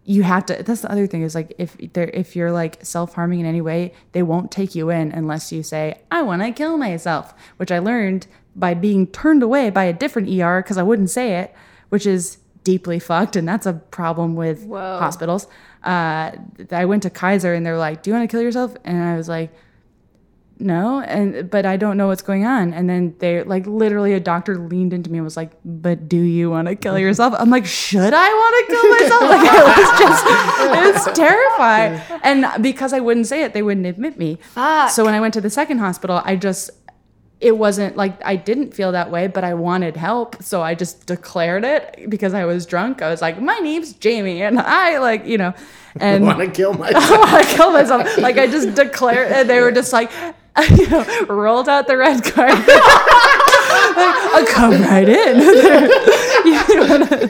you have to that's the other thing is like if they're if you're like self-harming in any way they won't take you in unless you say i want to kill myself which i learned by being turned away by a different er because i wouldn't say it which is deeply fucked and that's a problem with Whoa. hospitals. Uh, i went to kaiser and they're like do you want to kill yourself? And i was like no and but i don't know what's going on. And then they like literally a doctor leaned into me and was like but do you want to kill yourself? I'm like should i want to kill myself? Like it was just it was terrifying. And because i wouldn't say it they wouldn't admit me. Fuck. so when i went to the second hospital i just it wasn't like I didn't feel that way, but I wanted help. So I just declared it because I was drunk. I was like, my name's Jamie. And I like, you know, and I want to kill myself. I want to kill myself. Like I just declared, and they were just like, you know, rolled out the red carpet. like, I'll come right in. You know,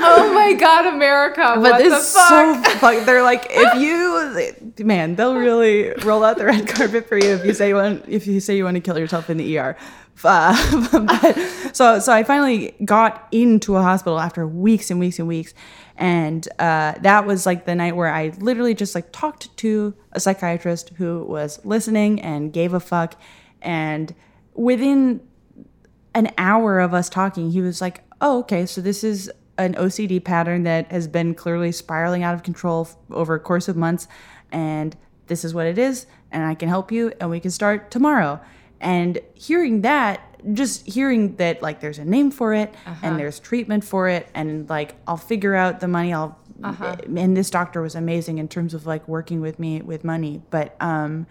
oh my god, America! but what the it's so fuck. They're like, if you, man, they'll really roll out the red carpet for you if you say you want, if you say you want to kill yourself in the ER. Uh, but, so, so I finally got into a hospital after weeks and weeks and weeks, and uh, that was like the night where I literally just like talked to a psychiatrist who was listening and gave a fuck, and within an hour of us talking, he was like, "Oh, okay, so this is an OCD pattern that has been clearly spiraling out of control f- over a course of months, and this is what it is, and I can help you, and we can start tomorrow. And hearing that, just hearing that like there's a name for it and uh-huh. there's treatment for it, and like I'll figure out the money. I'll uh-huh. eh, and this doctor was amazing in terms of like working with me with money, but um,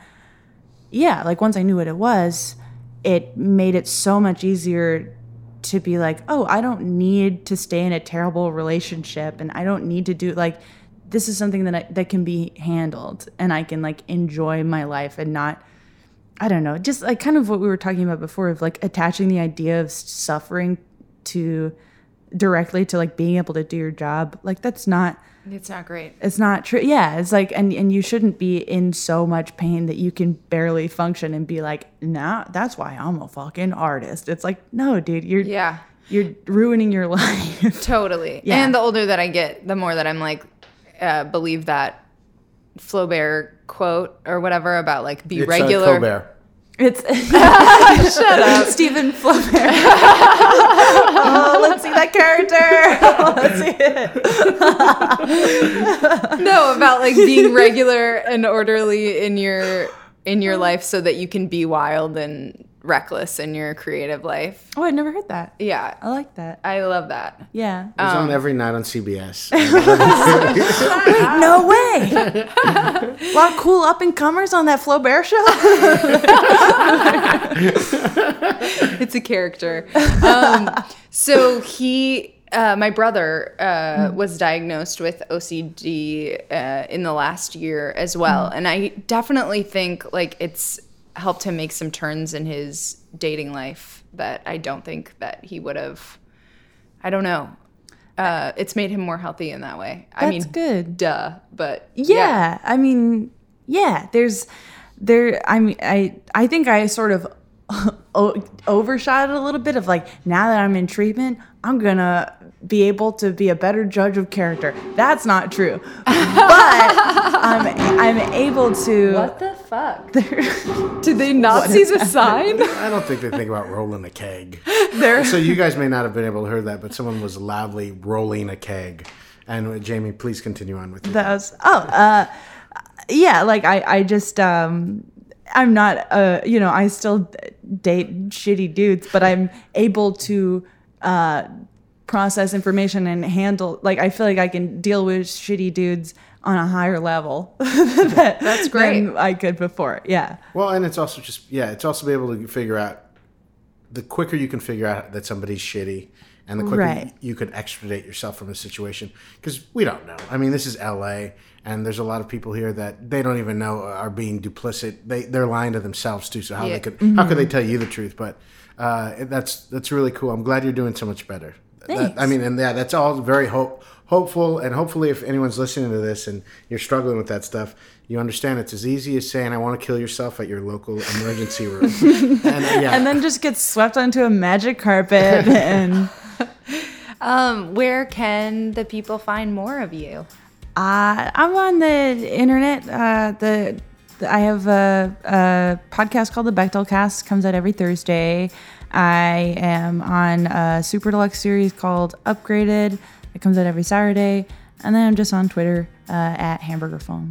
yeah, like once I knew what it was, it made it so much easier to be like, oh, I don't need to stay in a terrible relationship and I don't need to do like this is something that I, that can be handled and I can like enjoy my life and not I don't know, just like kind of what we were talking about before of like attaching the idea of suffering to directly to like being able to do your job. Like that's not It's not great. it's not true. Yeah, it's like, and and you shouldn't be in so much pain that you can barely function and be like, nah, that's why I'm a fucking artist. It's like, no, dude, you're Yeah. you're ruining your life. Totally. Yeah. And the older that I get, the more that I'm like, uh, believe that Flaubert quote or whatever about like be It's, uh, regular. Colbert. It's shut up, Stephen Flaubert. oh, let's see that character. let's see it. no, about like being regular and orderly in your in your life so that you can be wild and reckless in your creative life. Oh, I'd never heard that. Yeah. I like that. I love that. Yeah. It was on every night on CBS. no way. a lot of cool up and comers on that Flaubert show. it's a character. Um, so he, uh, my brother, uh, was diagnosed with OCD uh, in the last year as well, and I definitely think like it's helped him make some turns in his dating life that I don't think that he would have. I don't know. Uh, it's made him more healthy in that way. I mean, good. duh, but Yeah, I mean, yeah. There's there. I mean, I I think I sort of overshot it a little bit of like now that I'm in treatment, I'm gonna be able to be a better judge of character. That's not true, but I'm I'm able to. What the fuck? Did they not see the sign? I don't think they think about rolling a keg. There, So you guys may not have been able to hear that, but someone was loudly rolling a keg. And uh, Jamie, please continue on with you. that was oh uh yeah like i i just um i'm not uh you know i still date shitty dudes but i'm able to uh process information and handle like i feel like i can deal with shitty dudes on a higher level that, That's great. than i could before yeah Well, and it's also just yeah, it's also be able to figure out the quicker you can figure out that somebody's shitty, and the quicker Right. you, you could extradite yourself from a situation because we don't know. I mean, this is L.A. and there's a lot of people here that they don't even know are being duplicit. They they're lying to themselves too. So how Yeah. they could how could they tell you the truth? But uh, that's that's really cool. I'm glad you're doing so much better. That- I mean, and yeah, that's all very hope hopeful. And hopefully, if anyone's listening to this and you're struggling with that stuff, you understand it's as easy as saying, "I want to kill yourself" at your local emergency room. and uh, yeah, and then just get swept onto a magic carpet and Um, where can the people find more of you? Uh, I'm on the internet. Uh, the, the I have a, a podcast called the Bechdel Cast. Comes out every Thursday. I am on a super deluxe series called Upgraded. It comes out every Saturday. And then I'm just on Twitter uh, at Hamburger Phone.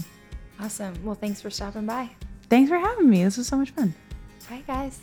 Awesome. Well, thanks for stopping by. Thanks for having me. This was so much fun. Bye, guys.